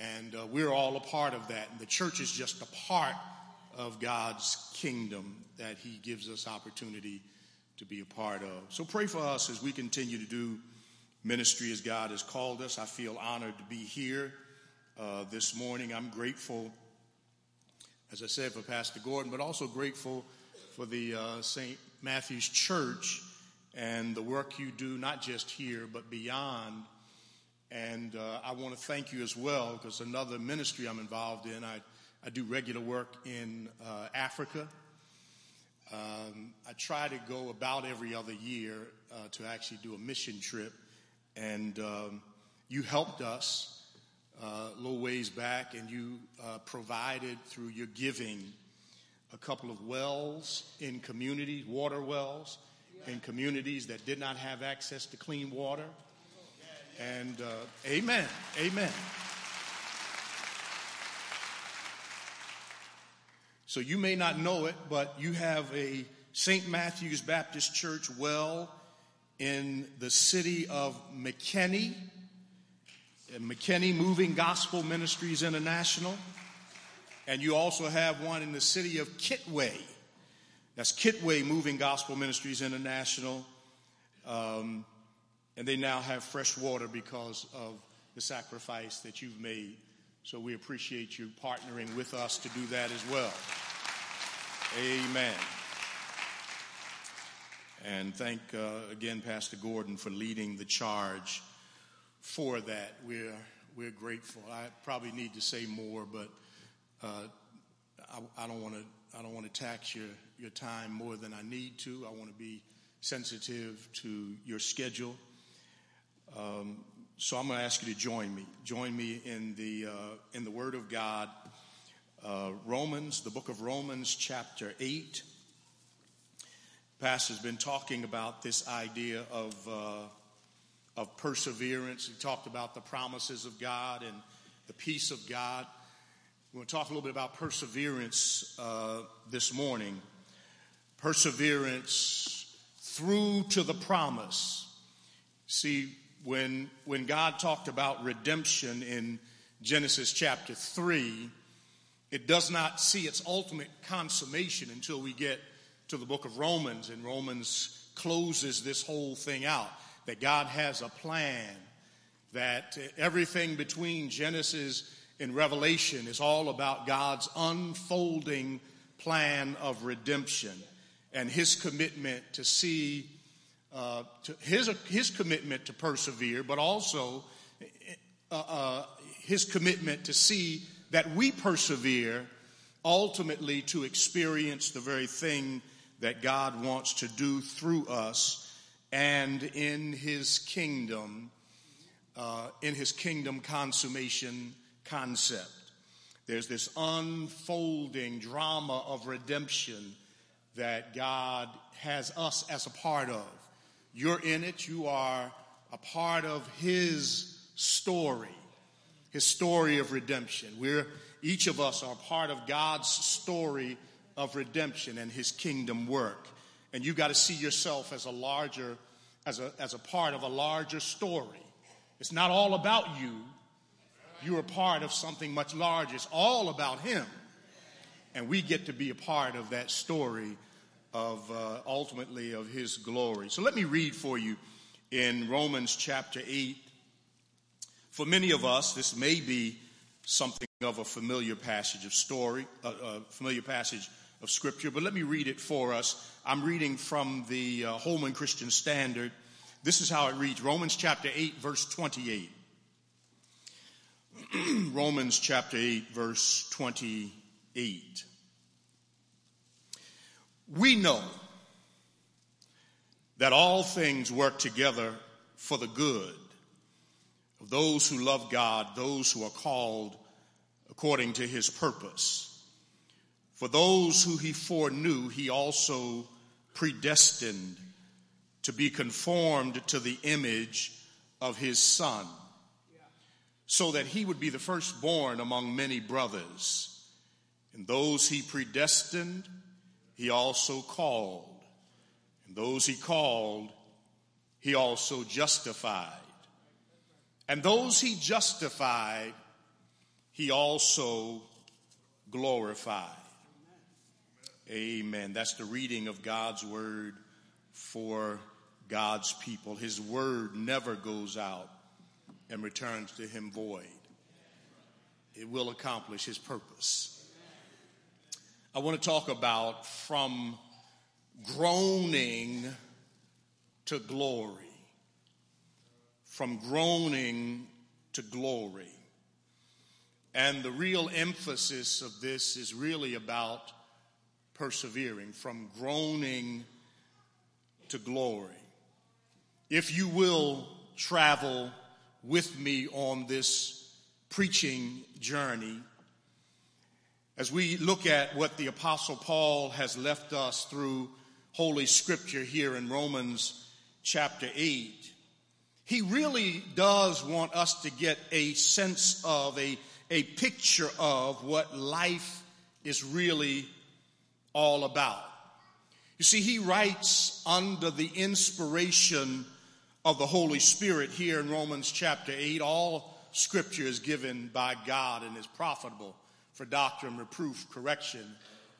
And uh, we're all a part of that. And the church is just a part of God's kingdom that he gives us opportunity to be a part of. So pray for us as we continue to do ministry as God has called us. I feel honored to be here uh, this morning. I'm grateful, as I said, for Pastor Gordon, but also grateful for the uh, St. Matthew's Church and the work you do, not just here, but beyond. And uh, I want to thank you as well, because another ministry I'm involved in, I, I do regular work in uh, Africa. Um, I try to go about every other year uh, to actually do a mission trip. And um, you helped us a little ways back, and you uh, provided through your giving a couple of wells in communities, water wells in communities that did not have access to clean water. And uh, amen, amen. So you may not know it, but you have a St. Matthew's Baptist Church well in the city of McKinney, McKinney Moving Gospel Ministries International. And you also have one in the city of Kitwe. That's Kitwe Moving Gospel Ministries International. Um, and they now have fresh water because of the sacrifice that you've made. So we appreciate you partnering with us to do that as well. Amen. And thank uh, again Pastor Gordon for leading the charge for that. We're we're grateful. I probably need to say more, but uh, I, I don't want to I don't want to tax your your time more than I need to. I want to be sensitive to your schedule. Um, so I'm going to ask you to join me. Join me in the uh, in the Word of God, uh, Romans, the book of Romans, chapter eight. Pastor's been talking about this idea of uh, of perseverance. He talked about the promises of God and the peace of God. We're going to talk a little bit about perseverance uh, this morning. Perseverance through to the promise. See, when when God talked about redemption in Genesis chapter three, it does not see its ultimate consummation until we get to the book of Romans, and Romans closes this whole thing out that God has a plan, that everything between Genesis and Revelation is all about God's unfolding plan of redemption and his commitment to see uh, to his, his commitment to persevere, but also uh, uh, his commitment to see that we persevere ultimately to experience the very thing that God wants to do through us and in his kingdom, uh, in his kingdom consummation concept. There's this unfolding drama of redemption that God has us as a part of. You're in it, you are a part of his story, his story of redemption. We're each of us are part of God's story of redemption and his kingdom work. And you've got to see yourself as a larger, as a, as a part of a larger story. It's not all about you. You're a part of something much larger. It's all about him. And we get to be a part of that story of uh, ultimately of his glory. So let me read for you in Romans chapter 8. For many of us, this may be something of a familiar passage of story, a uh, uh, familiar passage of Scripture, but let me read it for us. I'm reading from the uh, Holman Christian Standard. This is how it reads Romans chapter 8, verse 28. Romans chapter 8, verse 28. We know that all things work together for the good of those who love God, those who are called according to his purpose. For those who he foreknew, he also predestined to be conformed to the image of his son, so that he would be the firstborn among many brothers. And those he predestined, he also called. And those he called, he also justified. And those he justified, he also glorified. Amen. That's the reading of God's word for God's people. His word never goes out and returns to him void. It will accomplish his purpose. I want to talk about from groaning to glory. From groaning to glory. And the real emphasis of this is really about persevering from groaning to glory. If you will travel with me on this preaching journey, as we look at what the Apostle Paul has left us through Holy Scripture here in Romans chapter 8, he really does want us to get a sense of, a, a picture of what life is really all about. You see, he writes under the inspiration of the Holy Spirit here in Romans chapter 8. All scripture is given by God and is profitable for doctrine, reproof, correction,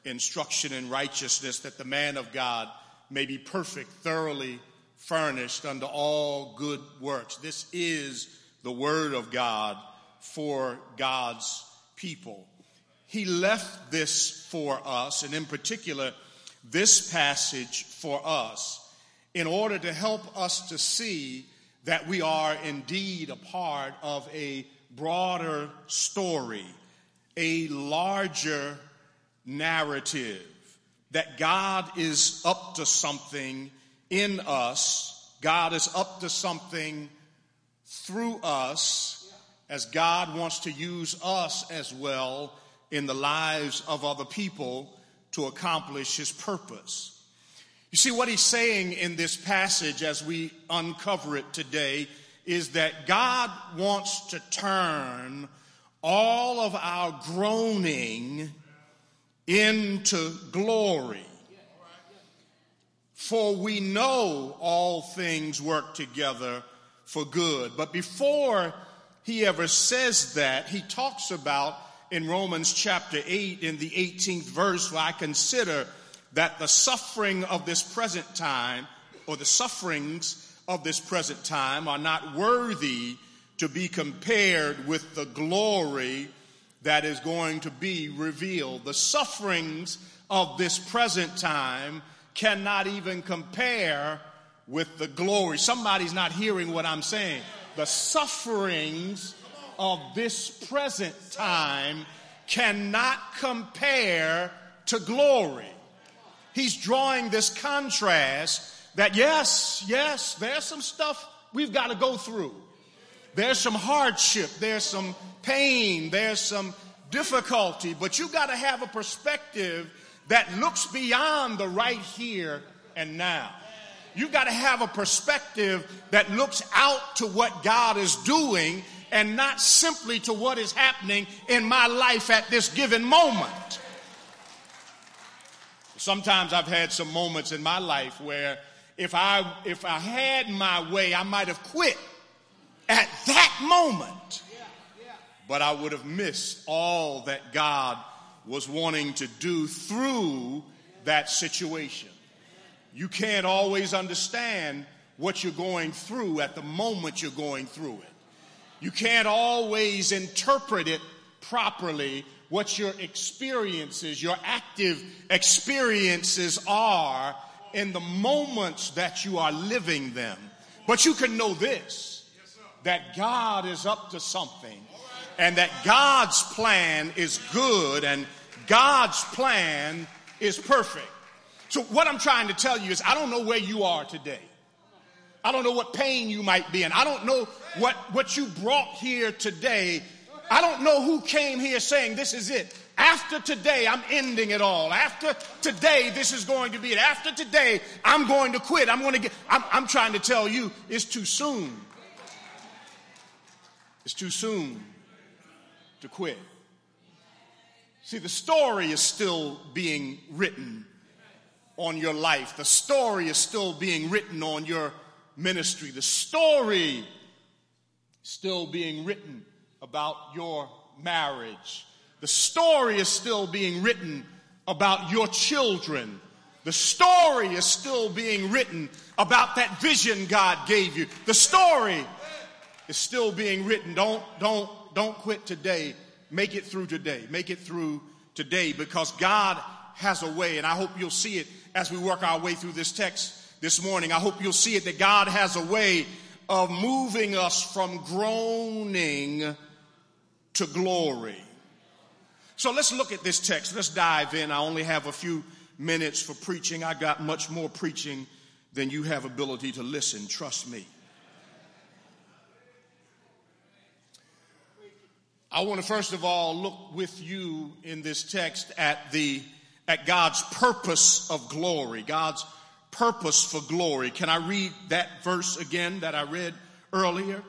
instruction in righteousness, that the man of God may be perfect, thoroughly furnished unto all good works. This is the word of God for God's people. He left this for us, and in particular, this passage for us, in order to help us to see that we are indeed a part of a broader story, a larger narrative, that God is up to something in us, God is up to something through us, as God wants to use us as well in the lives of other people to accomplish his purpose. You see, what he's saying in this passage as we uncover it today is that God wants to turn all of our groaning into glory. For we know all things work together for good. But before he ever says that, he talks about in Romans chapter 8 in the 18th verse, where I consider that the suffering of this present time or the sufferings of this present time are not worthy to be compared with the glory that is going to be revealed. The sufferings of this present time cannot even compare with the glory. Somebody's not hearing what I'm saying. The sufferings of this present time cannot compare to glory. He's drawing this contrast that yes, yes, there's some stuff we've got to go through. There's some hardship, there's some pain, there's some difficulty, but you got to have a perspective that looks beyond the right here and now. You've got to have a perspective that looks out to what God is doing and not simply to what is happening in my life at this given moment. Sometimes I've had some moments in my life where if I if I had my way, I might have quit at that moment. But I would have missed all that God was wanting to do through that situation. You can't always understand what you're going through at the moment you're going through it. You can't always interpret it properly what your experiences, your active experiences are in the moments that you are living them. But you can know this that God is up to something and that God's plan is good and God's plan is perfect. So, what I'm trying to tell you is, I don't know where you are today. I don't know what pain you might be in. I don't know what, what you brought here today. I don't know who came here saying, This is it. After today, I'm ending it all. After today, this is going to be it. After today, I'm going to quit. I'm going to get, I'm, I'm trying to tell you, it's too soon. It's too soon to quit. See, the story is still being written on your life. The story is still being written on your ministry. The story still being written about your marriage. The story is still being written about your children. The story is still being written about that vision God gave you. The story is still being written. Don't, don't, don't quit today. Make it through today. Make it through today because God has a way, and I hope you'll see it as we work our way through this text this morning. I hope you'll see it that God has a way of moving us from groaning to glory. So let's look at this text. Let's dive in. I only have a few minutes for preaching. I got much more preaching than you have ability to listen. Trust me. I want to first of all look with you in this text at the at God's purpose of glory. God's purpose for glory. Can I read that verse again that I read earlier?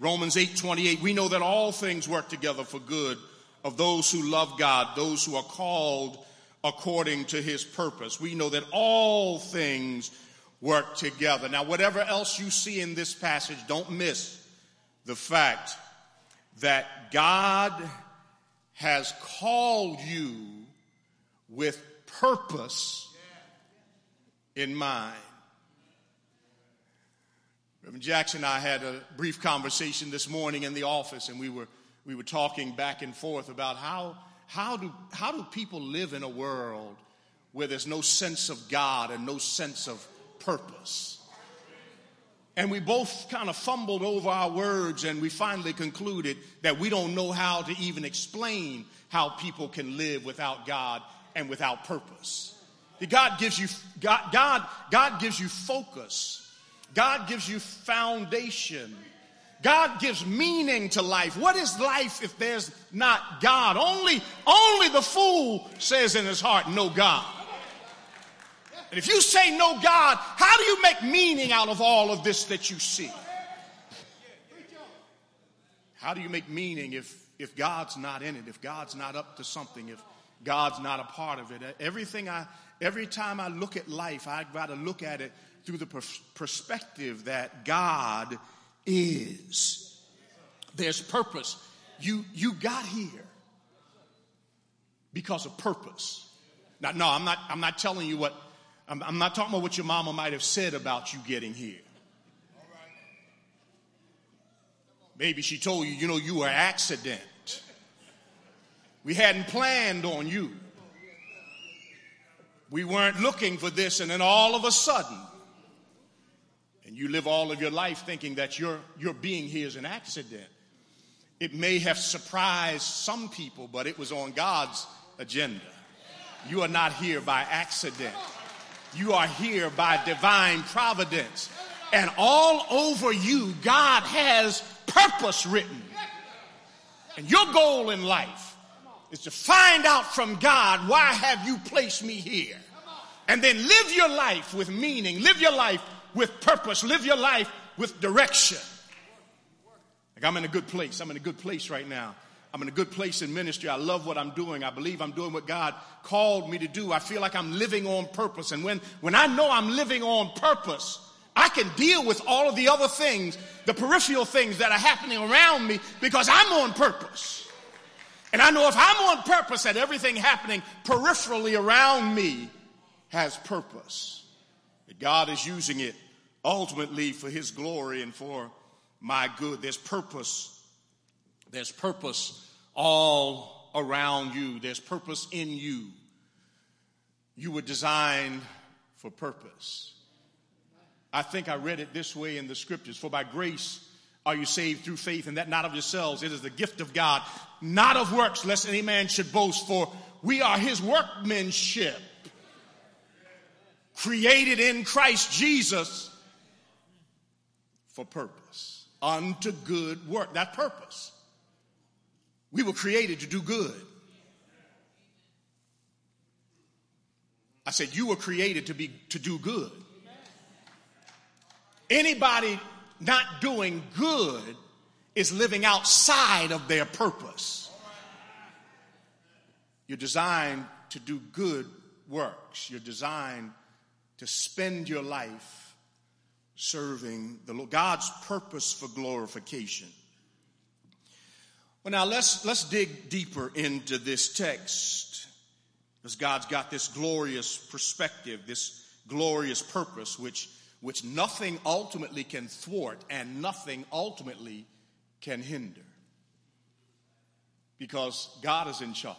Romans 8:28. We know that all things work together for good of those who love God, those who are called according to his purpose. We know that all things work together. Now, whatever else you see in this passage, don't miss the fact that God has called you with purpose in mind. Reverend Jackson and I had a brief conversation this morning in the office, and we were, we were talking back and forth about how, how, do, how do people live in a world where there's no sense of God and no sense of purpose? And we both kind of fumbled over our words and we finally concluded that we don't know how to even explain how people can live without God and without purpose. God gives you God, God, God gives you focus. God gives you foundation. God gives meaning to life. What is life if there's not God? Only, only the fool says in his heart, no God. And if you say no God, how do you make meaning out of all of this that you see? How do you make meaning if, if God's not in it, if God's not up to something, if God's not a part of it? Everything I, every time I look at life, I've got to look at it through the perspective that God is. There's purpose. You, you got here because of purpose. Now, no, I'm not, I'm not telling you what I'm, I'm not talking about what your mama might have said about you getting here. Maybe she told you, you know, you were accident. We hadn't planned on you. We weren't looking for this, and then all of a sudden, and you live all of your life thinking that your, your being here is an accident. It may have surprised some people, but it was on God's agenda. You are not here by accident. You are here by divine providence. And all over you, God has purpose written. And your goal in life is to find out from God, why have you placed me here? And then live your life with meaning, live your life with purpose, live your life with direction. Like I'm in a good place. I'm in a good place right now. I'm in a good place in ministry. I love what I'm doing. I believe I'm doing what God called me to do. I feel like I'm living on purpose. And when, when I know I'm living on purpose, I can deal with all of the other things, the peripheral things that are happening around me because I'm on purpose. And I know if I'm on purpose that everything happening peripherally around me has purpose. That God is using it ultimately for his glory and for my good. There's purpose there's purpose all around you, there's purpose in you. You were designed for purpose. I think I read it this way in the scriptures For by grace are you saved through faith, and that not of yourselves. It is the gift of God, not of works, lest any man should boast. For we are his workmanship, created in Christ Jesus for purpose, unto good work. That purpose. We were created to do good. I said, You were created to, be, to do good. Anybody not doing good is living outside of their purpose. You're designed to do good works. You're designed to spend your life serving the Lord. God's purpose for glorification. Well, now let's, let's dig deeper into this text. Because God's got this glorious perspective, this glorious purpose, which, which nothing ultimately can thwart and nothing ultimately can hinder. Because God is in charge.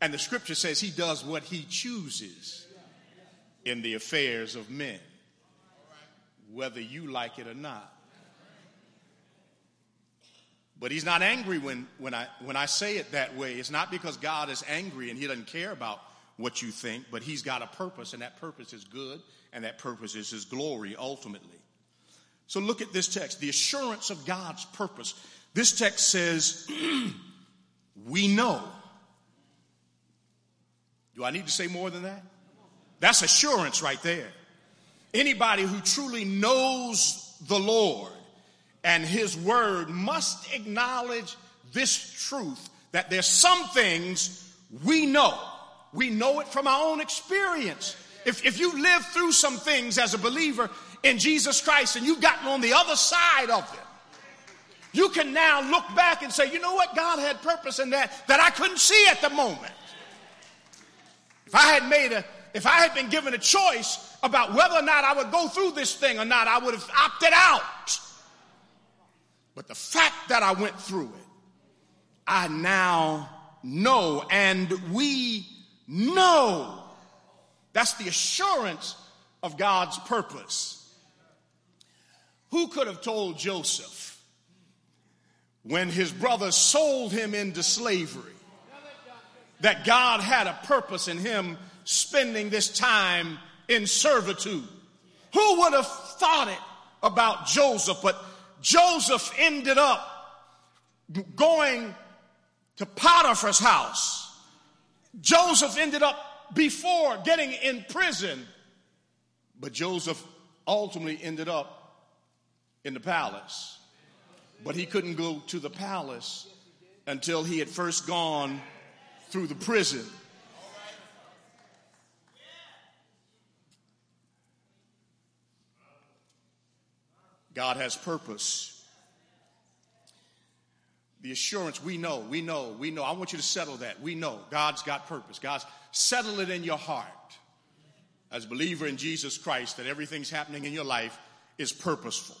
And the scripture says he does what he chooses in the affairs of men, whether you like it or not. But he's not angry when, when, I, when I say it that way. It's not because God is angry and he doesn't care about what you think, but he's got a purpose, and that purpose is good, and that purpose is his glory ultimately. So look at this text the assurance of God's purpose. This text says, We know. Do I need to say more than that? That's assurance right there. Anybody who truly knows the Lord and his word must acknowledge this truth that there's some things we know. We know it from our own experience. If, if you live through some things as a believer in Jesus Christ and you've gotten on the other side of them, you can now look back and say, you know what? God had purpose in that that I couldn't see at the moment. If I had made a, if I had been given a choice about whether or not I would go through this thing or not, I would have opted out. But the fact that I went through it, I now know, and we know. That's the assurance of God's purpose. Who could have told Joseph when his brothers sold him into slavery that God had a purpose in him spending this time in servitude? Who would have thought it about Joseph? But Joseph ended up going to Potiphar's house. Joseph ended up before getting in prison, but Joseph ultimately ended up in the palace. But he couldn't go to the palace until he had first gone through the prison. God has purpose. The assurance we know, we know, we know. I want you to settle that. We know God's got purpose. God's settle it in your heart as a believer in Jesus Christ that everything's happening in your life is purposeful.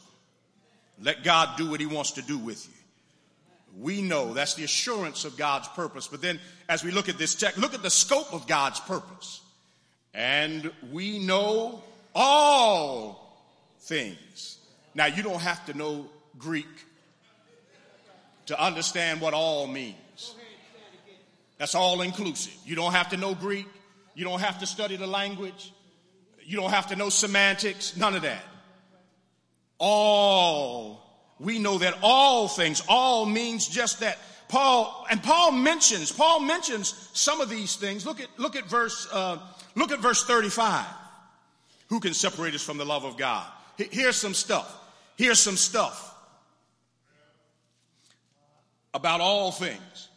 Let God do what he wants to do with you. We know that's the assurance of God's purpose. But then as we look at this text, look at the scope of God's purpose. And we know all things. Now, you don't have to know Greek to understand what all means. That's all inclusive. You don't have to know Greek. You don't have to study the language. You don't have to know semantics. None of that. All. We know that all things, all means just that. Paul, and Paul mentions, Paul mentions some of these things. Look at, look at verse, uh, look at verse 35. Who can separate us from the love of God? Here's some stuff. Here's some stuff about all things.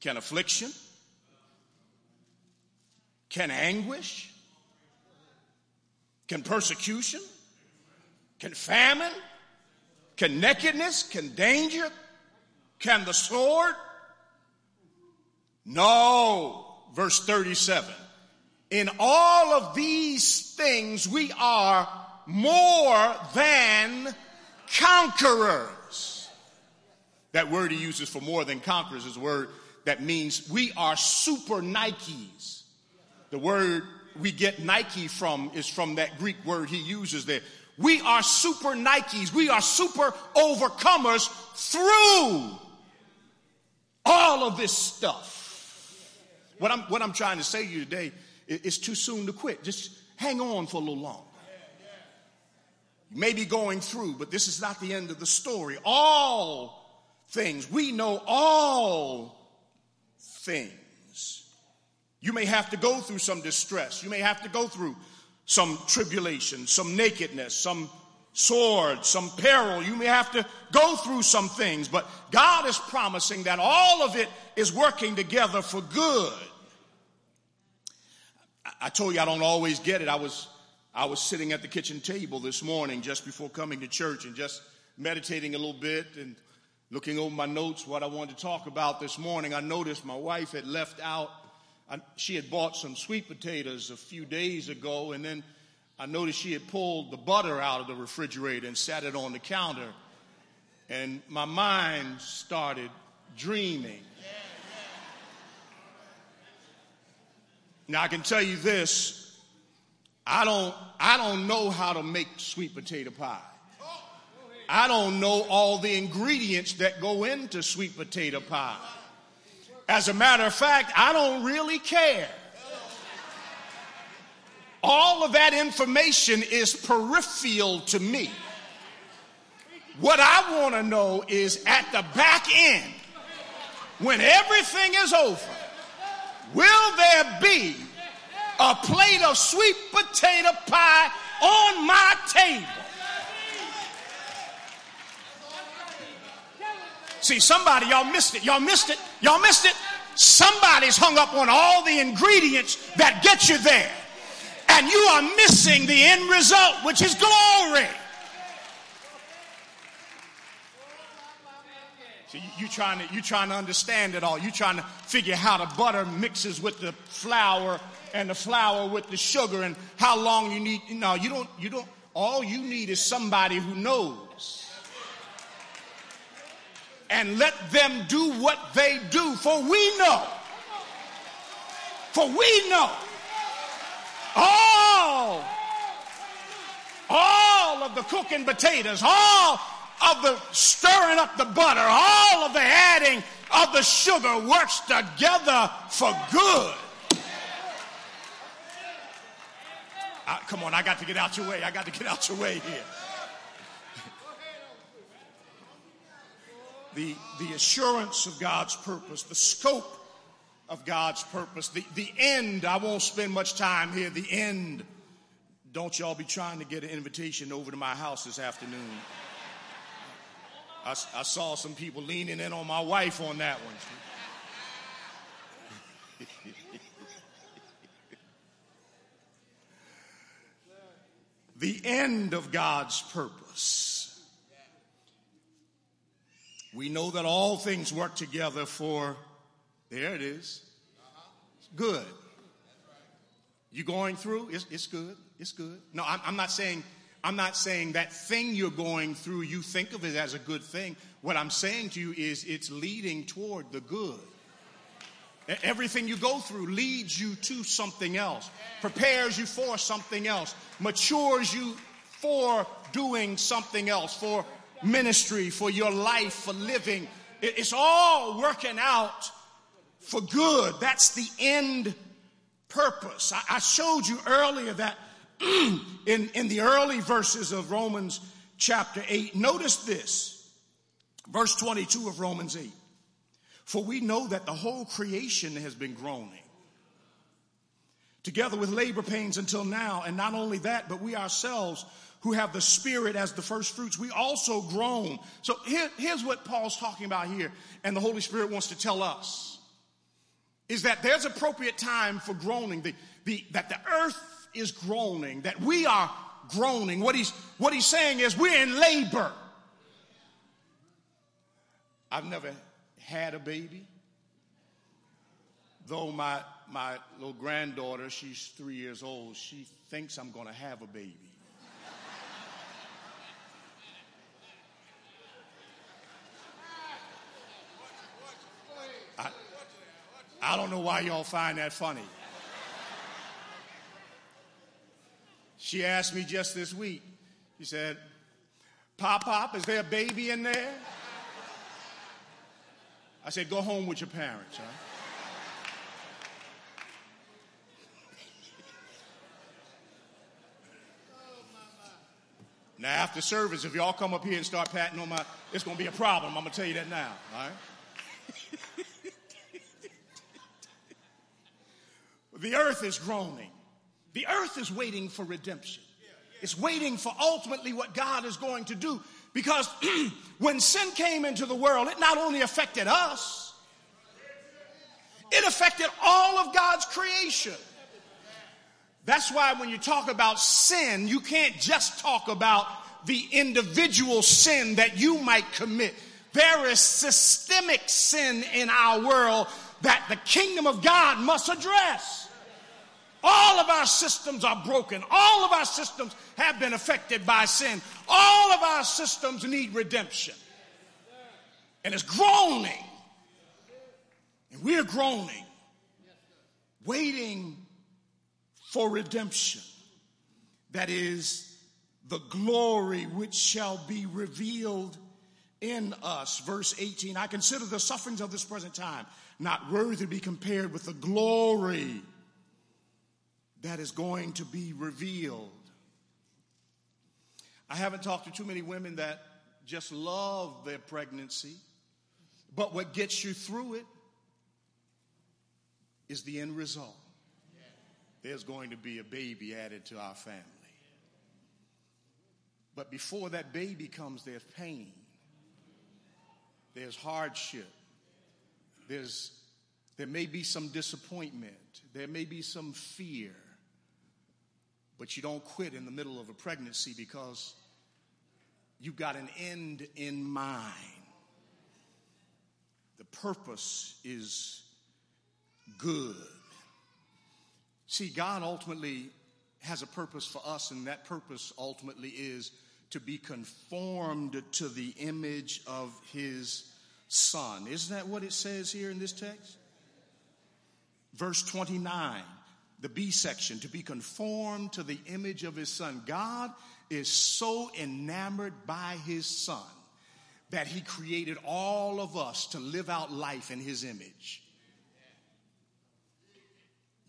Can affliction, can anguish, can persecution, can famine, can nakedness, can danger, can the sword? No. Verse 37. In all of these things, we are more than conquerors. That word he uses for more than conquerors is a word that means we are super Nikes. The word we get Nike from is from that Greek word he uses there. We are super Nikes. We are super overcomers through all of this stuff. What I'm, what I'm trying to say to you today is it's too soon to quit. Just hang on for a little longer. You may be going through, but this is not the end of the story. All things. We know all things. You may have to go through some distress. You may have to go through some tribulation, some nakedness, some sword, some peril. You may have to go through some things, but God is promising that all of it is working together for good. I told you I don't always get it. I was I was sitting at the kitchen table this morning just before coming to church and just meditating a little bit and Looking over my notes, what I wanted to talk about this morning, I noticed my wife had left out, I, she had bought some sweet potatoes a few days ago, and then I noticed she had pulled the butter out of the refrigerator and sat it on the counter. And my mind started dreaming. Now I can tell you this, I don't I don't know how to make sweet potato pie. I don't know all the ingredients that go into sweet potato pie. As a matter of fact, I don't really care. All of that information is peripheral to me. What I want to know is at the back end, when everything is over, will there be a plate of sweet potato pie on my table? See, somebody, y'all missed it. Y'all missed it. Y'all missed it. Somebody's hung up on all the ingredients that get you there. And you are missing the end result, which is glory. So you, you trying to you trying to understand it all. You trying to figure how the butter mixes with the flour and the flour with the sugar and how long you need. No, you don't. You don't. All you need is somebody who knows. And let them do what they do, for we know. For we know. All, all of the cooking potatoes, all of the stirring up the butter, all of the adding of the sugar works together for good. Uh, come on, I got to get out your way. I got to get out your way here. The, the assurance of God's purpose, the scope of God's purpose, the, the end. I won't spend much time here. The end. Don't y'all be trying to get an invitation over to my house this afternoon. I, I saw some people leaning in on my wife on that one. the end of God's purpose. We know that all things work together for, there it is, good. You going through? It's, it's good. It's good. No, I'm, I'm not saying I'm not saying that thing you're going through, you think of it as a good thing. What I'm saying to you is it's leading toward the good. Everything you go through leads you to something else, prepares you for something else, matures you for doing something else, for ministry, for your life, for living. It's all working out for good. That's the end purpose. I showed you earlier that in, in the early verses of Romans chapter 8. Notice this, verse 22 of Romans 8. For we know that the whole creation has been groaning together with labor pains until now. And not only that, but we ourselves who have the Spirit as the first fruits, we also groan. So here, here's what Paul's talking about here, and the Holy Spirit wants to tell us is that there's appropriate time for groaning, the, the, that the earth is groaning, that we are groaning. What he's, what he's saying is we're in labor. I've never had a baby, though my, my little granddaughter, she's three years old, she thinks I'm going to have a baby. I don't know why y'all find that funny. She asked me just this week, she said, Pop Pop, is there a baby in there? I said, Go home with your parents, huh? Now, after service, if y'all come up here and start patting on my, it's going to be a problem. I'm going to tell you that now, all right? The earth is groaning. The earth is waiting for redemption. It's waiting for ultimately what God is going to do. Because when sin came into the world, it not only affected us, it affected all of God's creation. That's why when you talk about sin, you can't just talk about the individual sin that you might commit. There is systemic sin in our world that the kingdom of God must address. All of our systems are broken. All of our systems have been affected by sin. All of our systems need redemption. And it's groaning. And we're groaning, waiting for redemption. That is the glory which shall be revealed in us. Verse 18 I consider the sufferings of this present time not worthy to be compared with the glory that is going to be revealed. I haven't talked to too many women that just love their pregnancy, but what gets you through it is the end result. There's going to be a baby added to our family. But before that baby comes, there's pain, there's hardship, there's, there may be some disappointment, there may be some fear. But you don't quit in the middle of a pregnancy because you've got an end in mind. The purpose is good. See, God ultimately has a purpose for us, and that purpose ultimately is to be conformed to the image of His Son. Isn't that what it says here in this text? Verse 29 the B section, to be conformed to the image of his son. God is so enamored by his son that he created all of us to live out life in his image.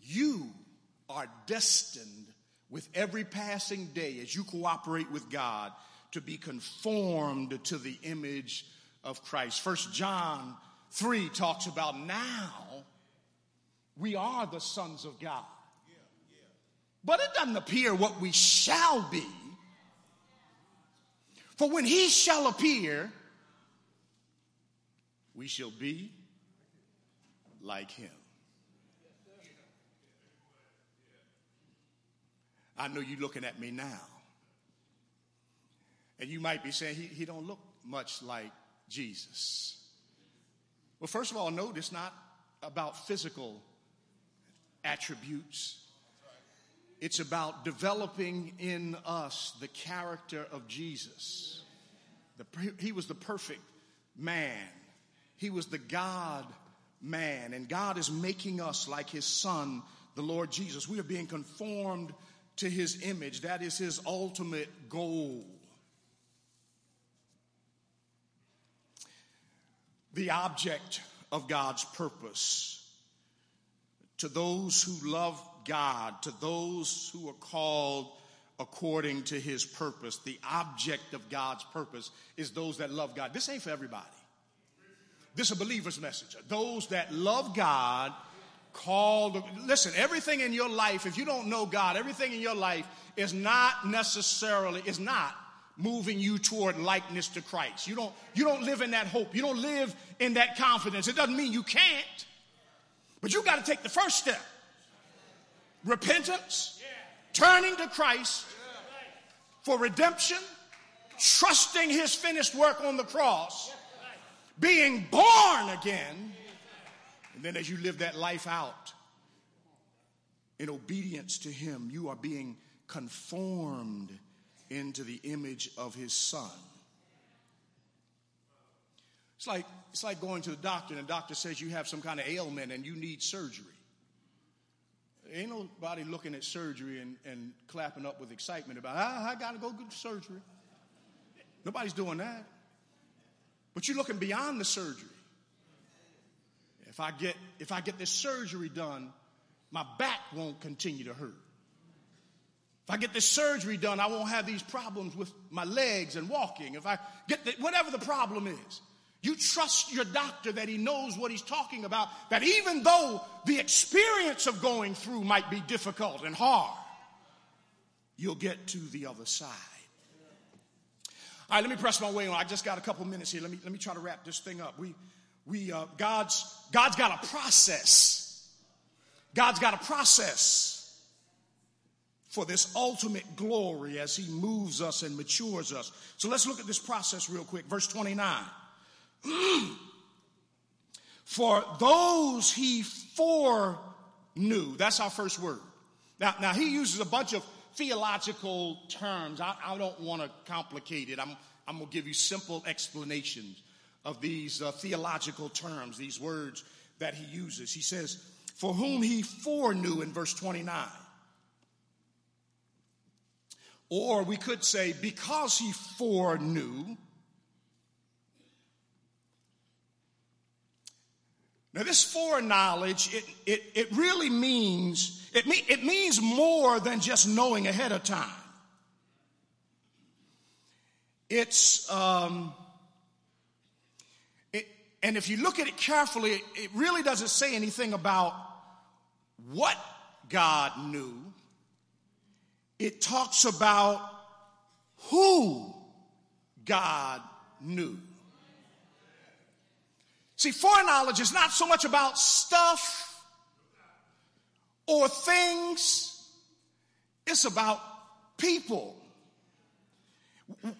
You are destined with every passing day as you cooperate with God to be conformed to the image of Christ. First John 3 talks about now we are the sons of God. But it doesn't appear what we shall be. For when he shall appear, we shall be like him. I know you're looking at me now. And you might be saying, he, he don't look much like Jesus. Well, first of all, note it's not about physical attributes. It's about developing in us the character of Jesus. The, he was the perfect man. He was the God man. And God is making us like his son, the Lord Jesus. We are being conformed to his image. That is his ultimate goal. The object of God's purpose to those who love God, to those who are called according to his purpose. The object of God's purpose is those that love God. This ain't for everybody. This is a believer's message. Those that love God, called. Listen, everything in your life, if you don't know God, everything in your life is not necessarily, is not moving you toward likeness to Christ. You don't, you don't live in that hope. You don't live in that confidence. It doesn't mean you can't, but you got to take the first step repentance, turning to Christ for redemption, trusting his finished work on the cross, being born again, and then as you live that life out in obedience to him, you are being conformed into the image of his son. It's like, it's like going to the doctor and the doctor says you have some kind of ailment and you need surgery. Ain't nobody looking at surgery and, and clapping up with excitement about, ah, I got to go get surgery. Nobody's doing that. But you're looking beyond the surgery. If I get, if I get this surgery done, my back won't continue to hurt. If I get this surgery done, I won't have these problems with my legs and walking. If I get the, whatever the problem is, you trust your doctor that he knows what he's talking about, that even though the experience of going through might be difficult and hard, you'll get to the other side. All right, let me press my way on. I just got a couple minutes here. Let me, let me try to wrap this thing up. We, we, uh, God's, God's got a process. God's got a process for this ultimate glory as he moves us and matures us. So let's look at this process real quick. Verse 29. For those he foreknew, that's our first word. Now, now he uses a bunch of theological terms. I, I don't want to complicate it. I'm, I'm going to give you simple explanations of these uh, theological terms, these words that he uses. He says, For whom he foreknew in verse 29. Or we could say, because he foreknew. Now, this foreknowledge, it, it, it really means, it, me, it means more than just knowing ahead of time. It's, um, it, and if you look at it carefully, it, it really doesn't say anything about what God knew. It talks about who God knew. See, foreknowledge is not so much about stuff or things, it's about people.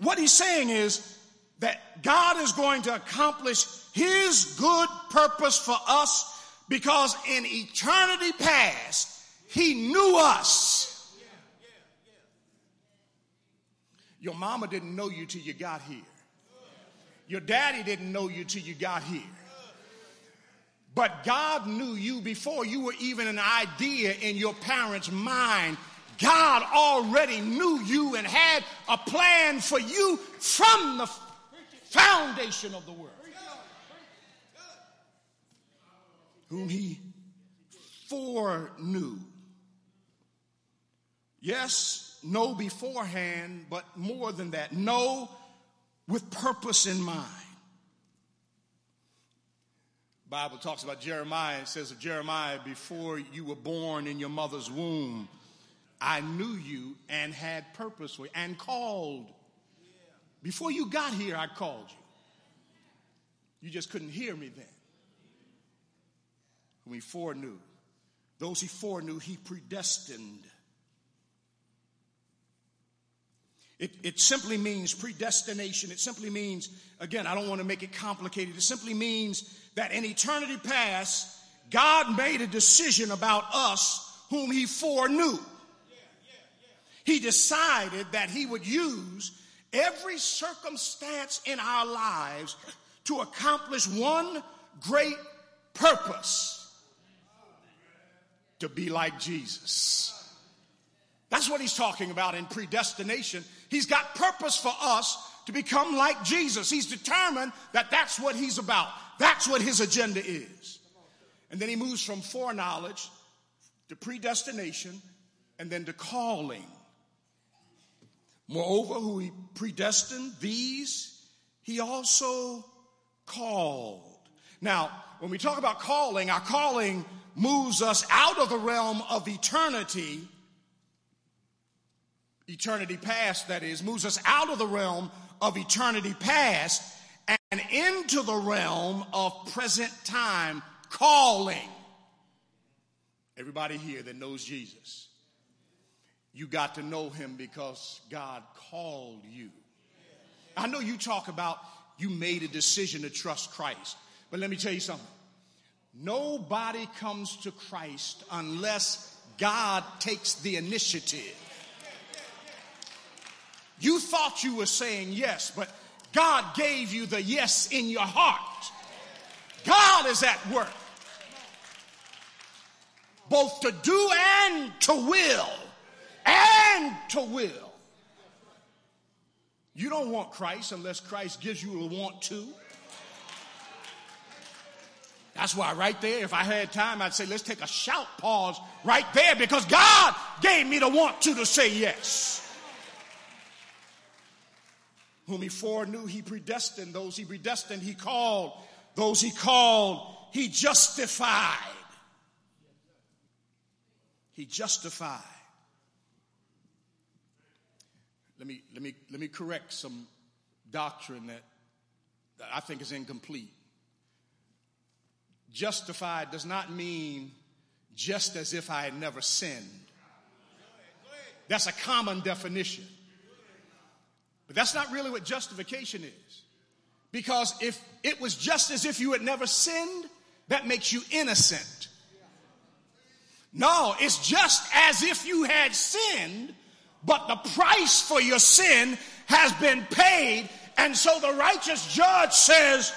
What he's saying is that God is going to accomplish his good purpose for us because in eternity past, he knew us. Your mama didn't know you till you got here. Your daddy didn't know you till you got here. But God knew you before you were even an idea in your parents' mind. God already knew you and had a plan for you from the foundation of the world. Whom he foreknew. Yes, know beforehand, but more than that, know with purpose in mind. Bible talks about Jeremiah. It says of Jeremiah, before you were born in your mother's womb, I knew you and had purpose for you and called. Before you got here, I called you. You just couldn't hear me then. Whom he foreknew. Those he foreknew, he predestined. It, it simply means predestination. It simply means, again, I don't want to make it complicated. It simply means that in eternity past, God made a decision about us whom he foreknew. He decided that he would use every circumstance in our lives to accomplish one great purpose to be like Jesus. That's what he's talking about in predestination. He's got purpose for us to become like Jesus. He's determined that that's what he's about. That's what his agenda is. And then he moves from foreknowledge to predestination and then to calling. Moreover, who he predestined, these he also called. Now, when we talk about calling, our calling moves us out of the realm of eternity, eternity past, that is, moves us out of the realm of eternity past and into the realm of present time calling. Everybody here that knows Jesus, you got to know him because God called you. I know you talk about you made a decision to trust Christ, but let me tell you something. Nobody comes to Christ unless God takes the initiative. You thought you were saying yes, but God gave you the yes in your heart. God is at work. Both to do and to will. And to will. You don't want Christ unless Christ gives you a want to. That's why, right there, if I had time, I'd say, let's take a shout pause right there because God gave me the want to to say yes whom he foreknew, he predestined. Those he predestined, he called. Those he called, he justified. He justified. Let me, let me, let me correct some doctrine that, that I think is incomplete. Justified does not mean just as if I had never sinned. That's a common definition. But that's not really what justification is. Because if it was just as if you had never sinned, that makes you innocent. No, it's just as if you had sinned, but the price for your sin has been paid. And so the righteous judge says,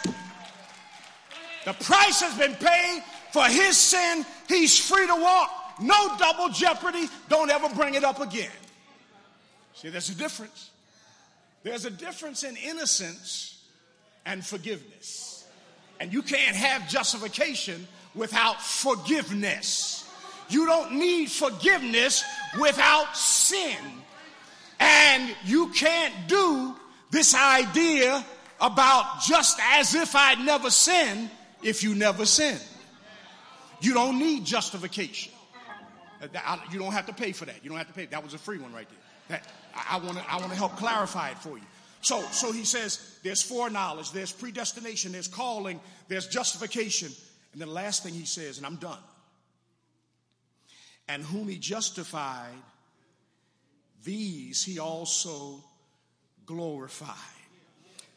the price has been paid for his sin. He's free to walk. No double jeopardy. Don't ever bring it up again. See, there's a difference. There's a difference in innocence and forgiveness. And you can't have justification without forgiveness. You don't need forgiveness without sin. And you can't do this idea about just as if I'd never sinned if you never sinned. You don't need justification. Uh, you don't have to pay for that. You don't have to pay. That was a free one right there. That, I want to I want to help clarify it for you. So so he says there's foreknowledge, there's predestination, there's calling, there's justification, and then the last thing he says, and I'm done. And whom he justified, these he also glorified.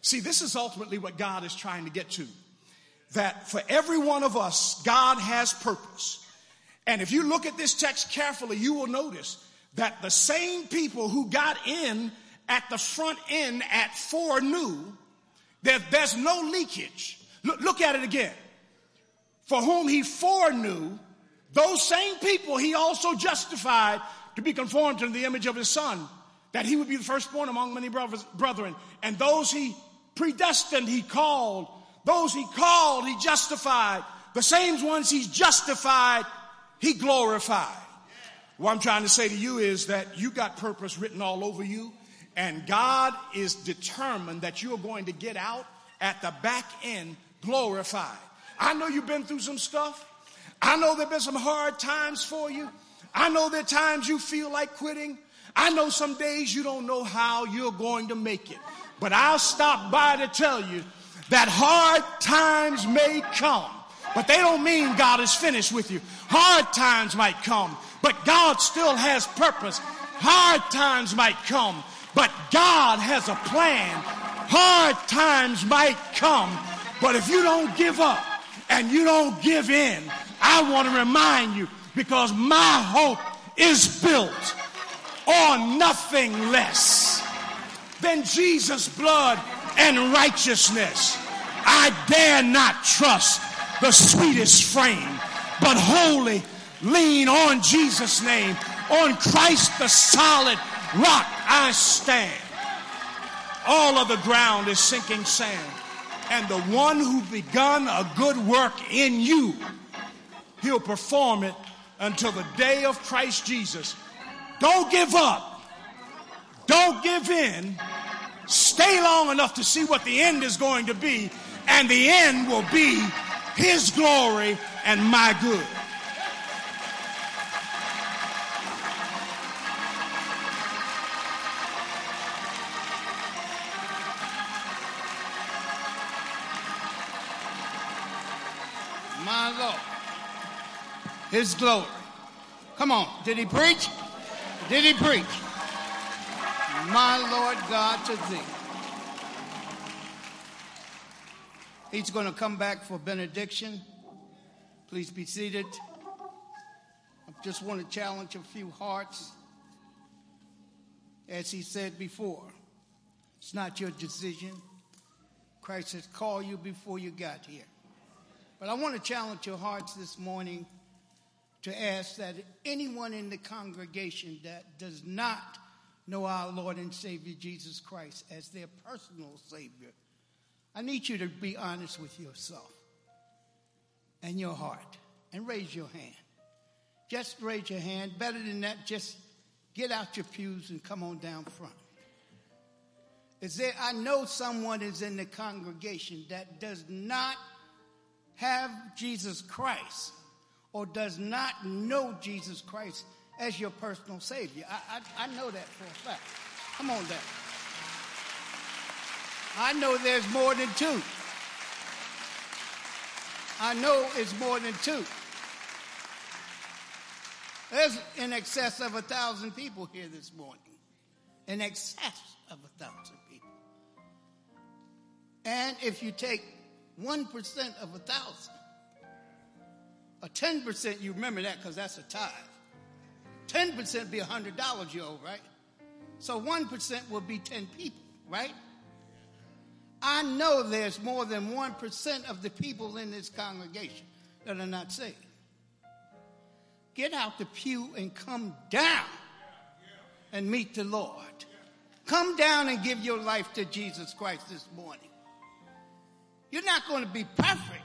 See, this is ultimately what God is trying to get to. That for every one of us, God has purpose. And if you look at this text carefully, you will notice that the same people who got in at the front end at foreknew that there's no leakage. Look, look at it again. For whom he foreknew, those same people he also justified to be conformed to the image of his son, that he would be the firstborn among many brothers, brethren. And those he predestined, he called. Those he called, he justified. The same ones he's justified, he glorified. What I'm trying to say to you is that you got purpose written all over you, and God is determined that you're going to get out at the back end glorified. I know you've been through some stuff. I know there have been some hard times for you. I know there are times you feel like quitting. I know some days you don't know how you're going to make it. But I'll stop by to tell you that hard times may come, but they don't mean God is finished with you. Hard times might come, but God still has purpose. Hard times might come, but God has a plan. Hard times might come, but if you don't give up and you don't give in, I want to remind you because my hope is built on nothing less than Jesus' blood and righteousness. I dare not trust the sweetest frame, but wholly lean on Jesus' name. On Christ the solid rock I stand. All of the ground is sinking sand. And the one who begun a good work in you, he'll perform it until the day of Christ Jesus. Don't give up. Don't give in. Stay long enough to see what the end is going to be. And the end will be his glory and my good. Lord. His glory. Come on. Did he preach? Did he preach? My Lord God to thee. He's going to come back for benediction. Please be seated. I just want to challenge a few hearts. As he said before, it's not your decision. Christ has called you before you got here. But I want to challenge your hearts this morning to ask that anyone in the congregation that does not know our Lord and Savior Jesus Christ as their personal Savior, I need you to be honest with yourself and your heart and raise your hand. Just raise your hand. Better than that, just get out your pews and come on down front. Is there, I know someone is in the congregation that does not have Jesus Christ or does not know Jesus Christ as your personal Savior. I, I, I know that for a fact. Come on down. I know there's more than two. I know it's more than two. There's in excess of a thousand people here this morning. In excess of a thousand people. And if you take 1% of a thousand, or 10%, you remember that because that's a tithe. 10% be $100 you owe, right? So 1% will be 10 people, right? I know there's more than 1% of the people in this congregation that are not saved. Get out the pew and come down and meet the Lord. Come down and give your life to Jesus Christ this morning. You're not going to be perfect,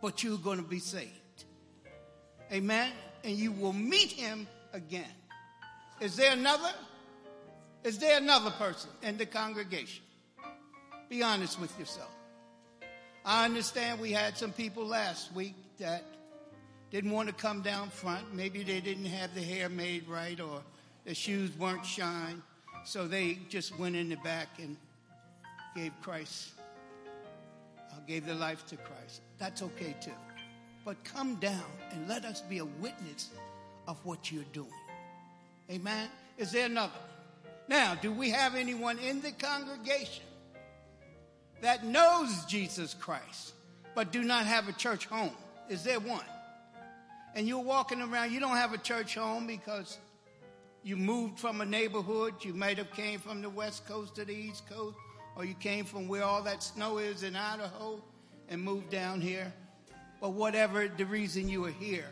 but you're going to be saved. Amen. And you will meet him again. Is there another? Is there another person in the congregation? Be honest with yourself. I understand we had some people last week that didn't want to come down front. Maybe they didn't have the hair made right or the shoes weren't shined. So they just went in the back and gave Christ, gave their life to Christ. That's okay too. But come down and let us be a witness of what you're doing. Amen. Is there another? Now, do we have anyone in the congregation that knows Jesus Christ but do not have a church home? Is there one? And you're walking around, you don't have a church home because you moved from a neighborhood, you might have came from the west coast to the east coast, or you came from where all that snow is in Idaho and moved down here. But whatever the reason you are here,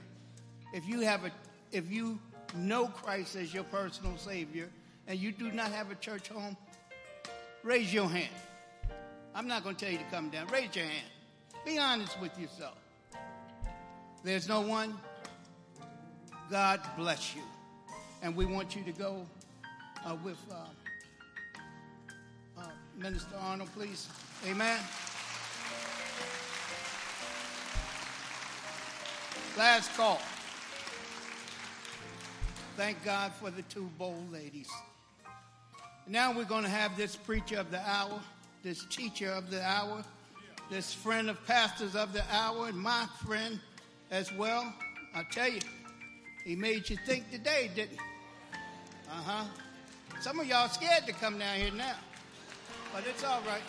if you have a if you know Christ as your personal savior and you do not have a church home, raise your hand. I'm not going to tell you to come down. Raise your hand. Be honest with yourself. There's no one. God bless you. And we want you to go uh, with uh, Minister Arnold, please. Amen. Last call. Thank God for the two bold ladies. Now we're going to have this preacher of the hour, this teacher of the hour, this friend of pastors of the hour, and my friend as well. I tell you, he made you think today, didn't he? Uh huh. Some of y'all scared to come down here now, but it's all right.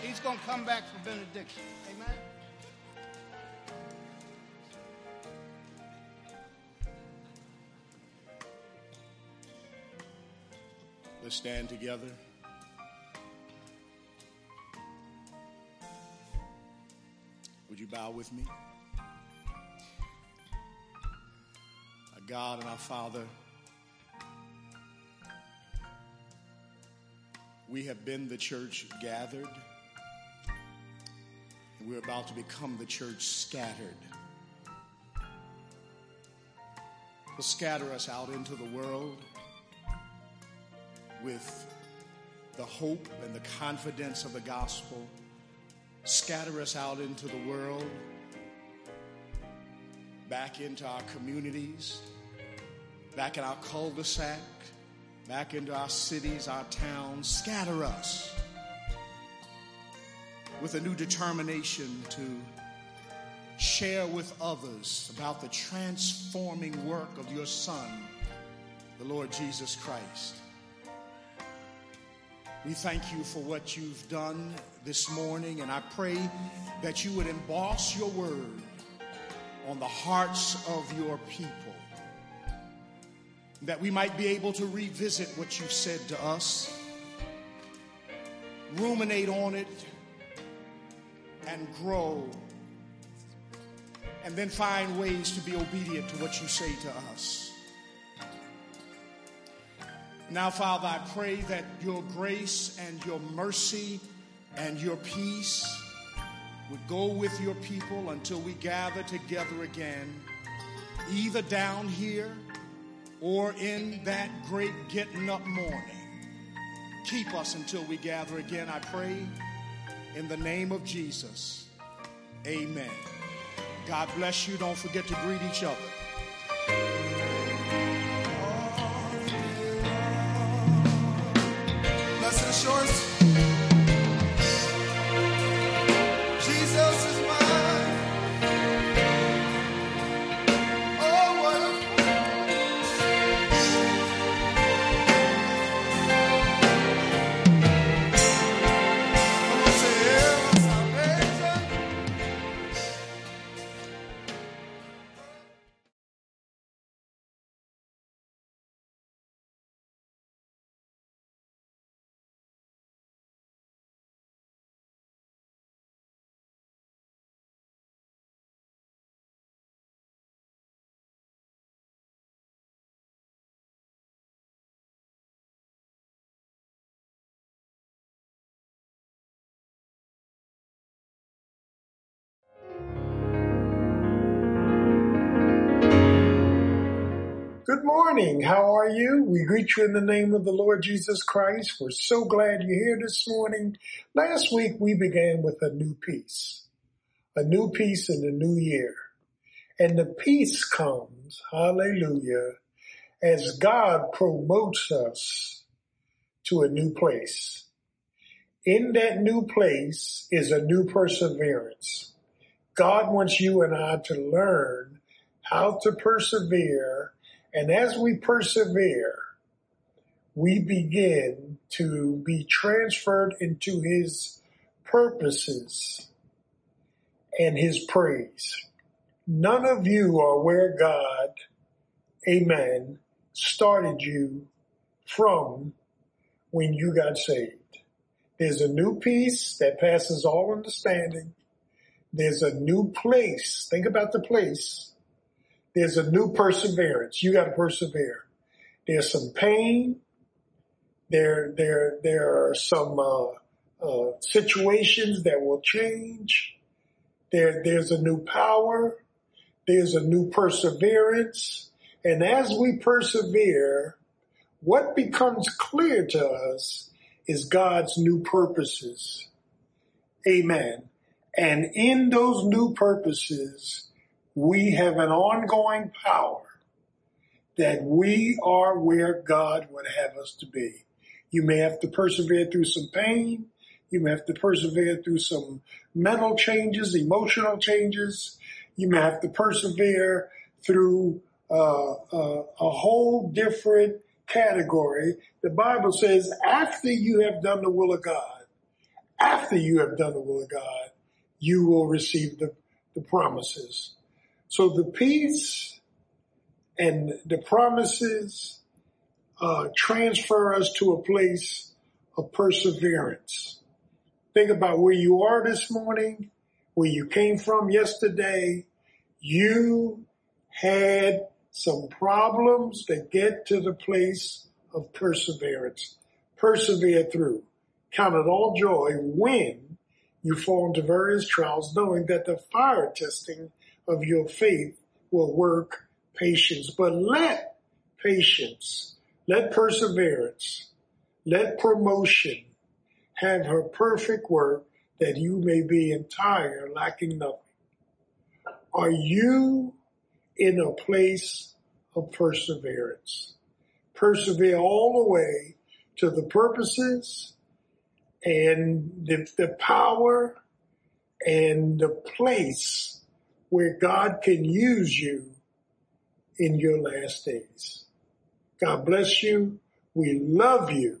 He's going to come back for benediction. Amen. Let's stand together. Would you bow with me? Our God and our Father, we have been the church gathered, and we're about to become the church scattered. Will scatter us out into the world with the hope and the confidence of the gospel. Scatter us out into the world, back into our communities, back in our cul de sac, back into our cities, our towns. Scatter us with a new determination to share with others about the transforming work of your Son, the Lord Jesus Christ. We thank you for what you've done this morning, and I pray that you would emboss your word on the hearts of your people, that we might be able to revisit what you said to us, ruminate on it, and grow, and then find ways to be obedient to what you say to us. Now, Father, I pray that your grace and your mercy and your peace would go with your people until we gather together again, either down here or in that great getting up morning. Keep us until we gather again, I pray, in the name of Jesus. Amen. God bless you. Don't forget to greet each other. Good morning. How are you? We greet you in the name of the Lord Jesus Christ. We're so glad you're here this morning. Last week we began with a new peace, a new peace in the new year. And the peace comes, hallelujah, as God promotes us to a new place. In that new place is a new perseverance. God wants you and I to learn how to persevere and as we persevere, we begin to be transferred into his purposes and his praise. None of you are where God, amen, started you from when you got saved. There's a new peace that passes all understanding. There's a new place. Think about the place there's a new perseverance. You got to persevere. There's some pain. There, there, there are some uh, uh, situations that will change. There, there's a new power. There's a new perseverance. And as we persevere, what becomes clear to us is God's new purposes. Amen. And in those new purposes, we have an ongoing power that we are where God would have us to be. You may have to persevere through some pain. You may have to persevere through some mental changes, emotional changes. You may have to persevere through uh, uh, a whole different category. The Bible says after you have done the will of God, after you have done the will of God, you will receive the, the promises. So the peace and the promises uh, transfer us to a place of perseverance. Think about where you are this morning, where you came from yesterday. You had some problems that get to the place of perseverance. Persevere through. Count it all joy when you fall into various trials, knowing that the fire testing of your faith will work patience. But let patience, let perseverance, let promotion have her perfect work that you may be entire, lacking nothing. Are you in a place of perseverance? Persevere all the way to the purposes and the, the power and the place where God can use you in your last days. God bless you. We love you.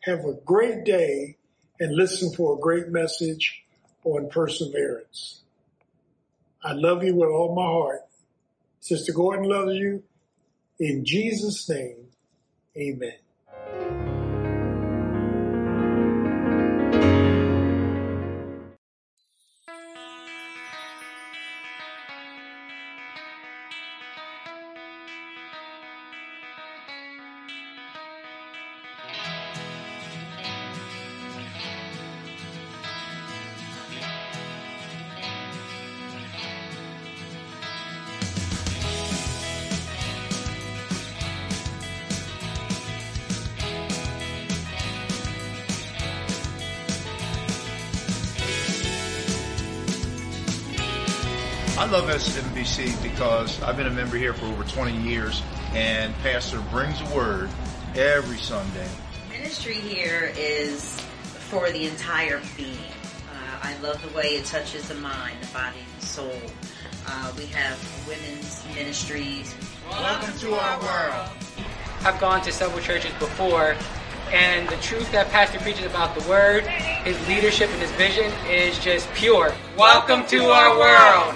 Have a great day and listen for a great message on perseverance. I love you with all my heart. Sister Gordon loves you. In Jesus' name, amen. SMBC because I've been a member here for over 20 years, and Pastor brings a word every Sunday. Ministry here is for the entire being. Uh, I love the way it touches the mind, the body, and the soul. Uh, we have women's ministries. Welcome to our world. I've gone to several churches before, and the truth that Pastor preaches about the Word, his leadership, and his vision is just pure. Welcome to our world.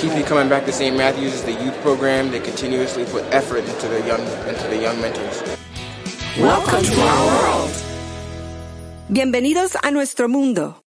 Keeps me coming back to St. Matthew's is the youth program. They continuously put effort into the young into the young mentors. Welcome to our world. Bienvenidos a nuestro mundo.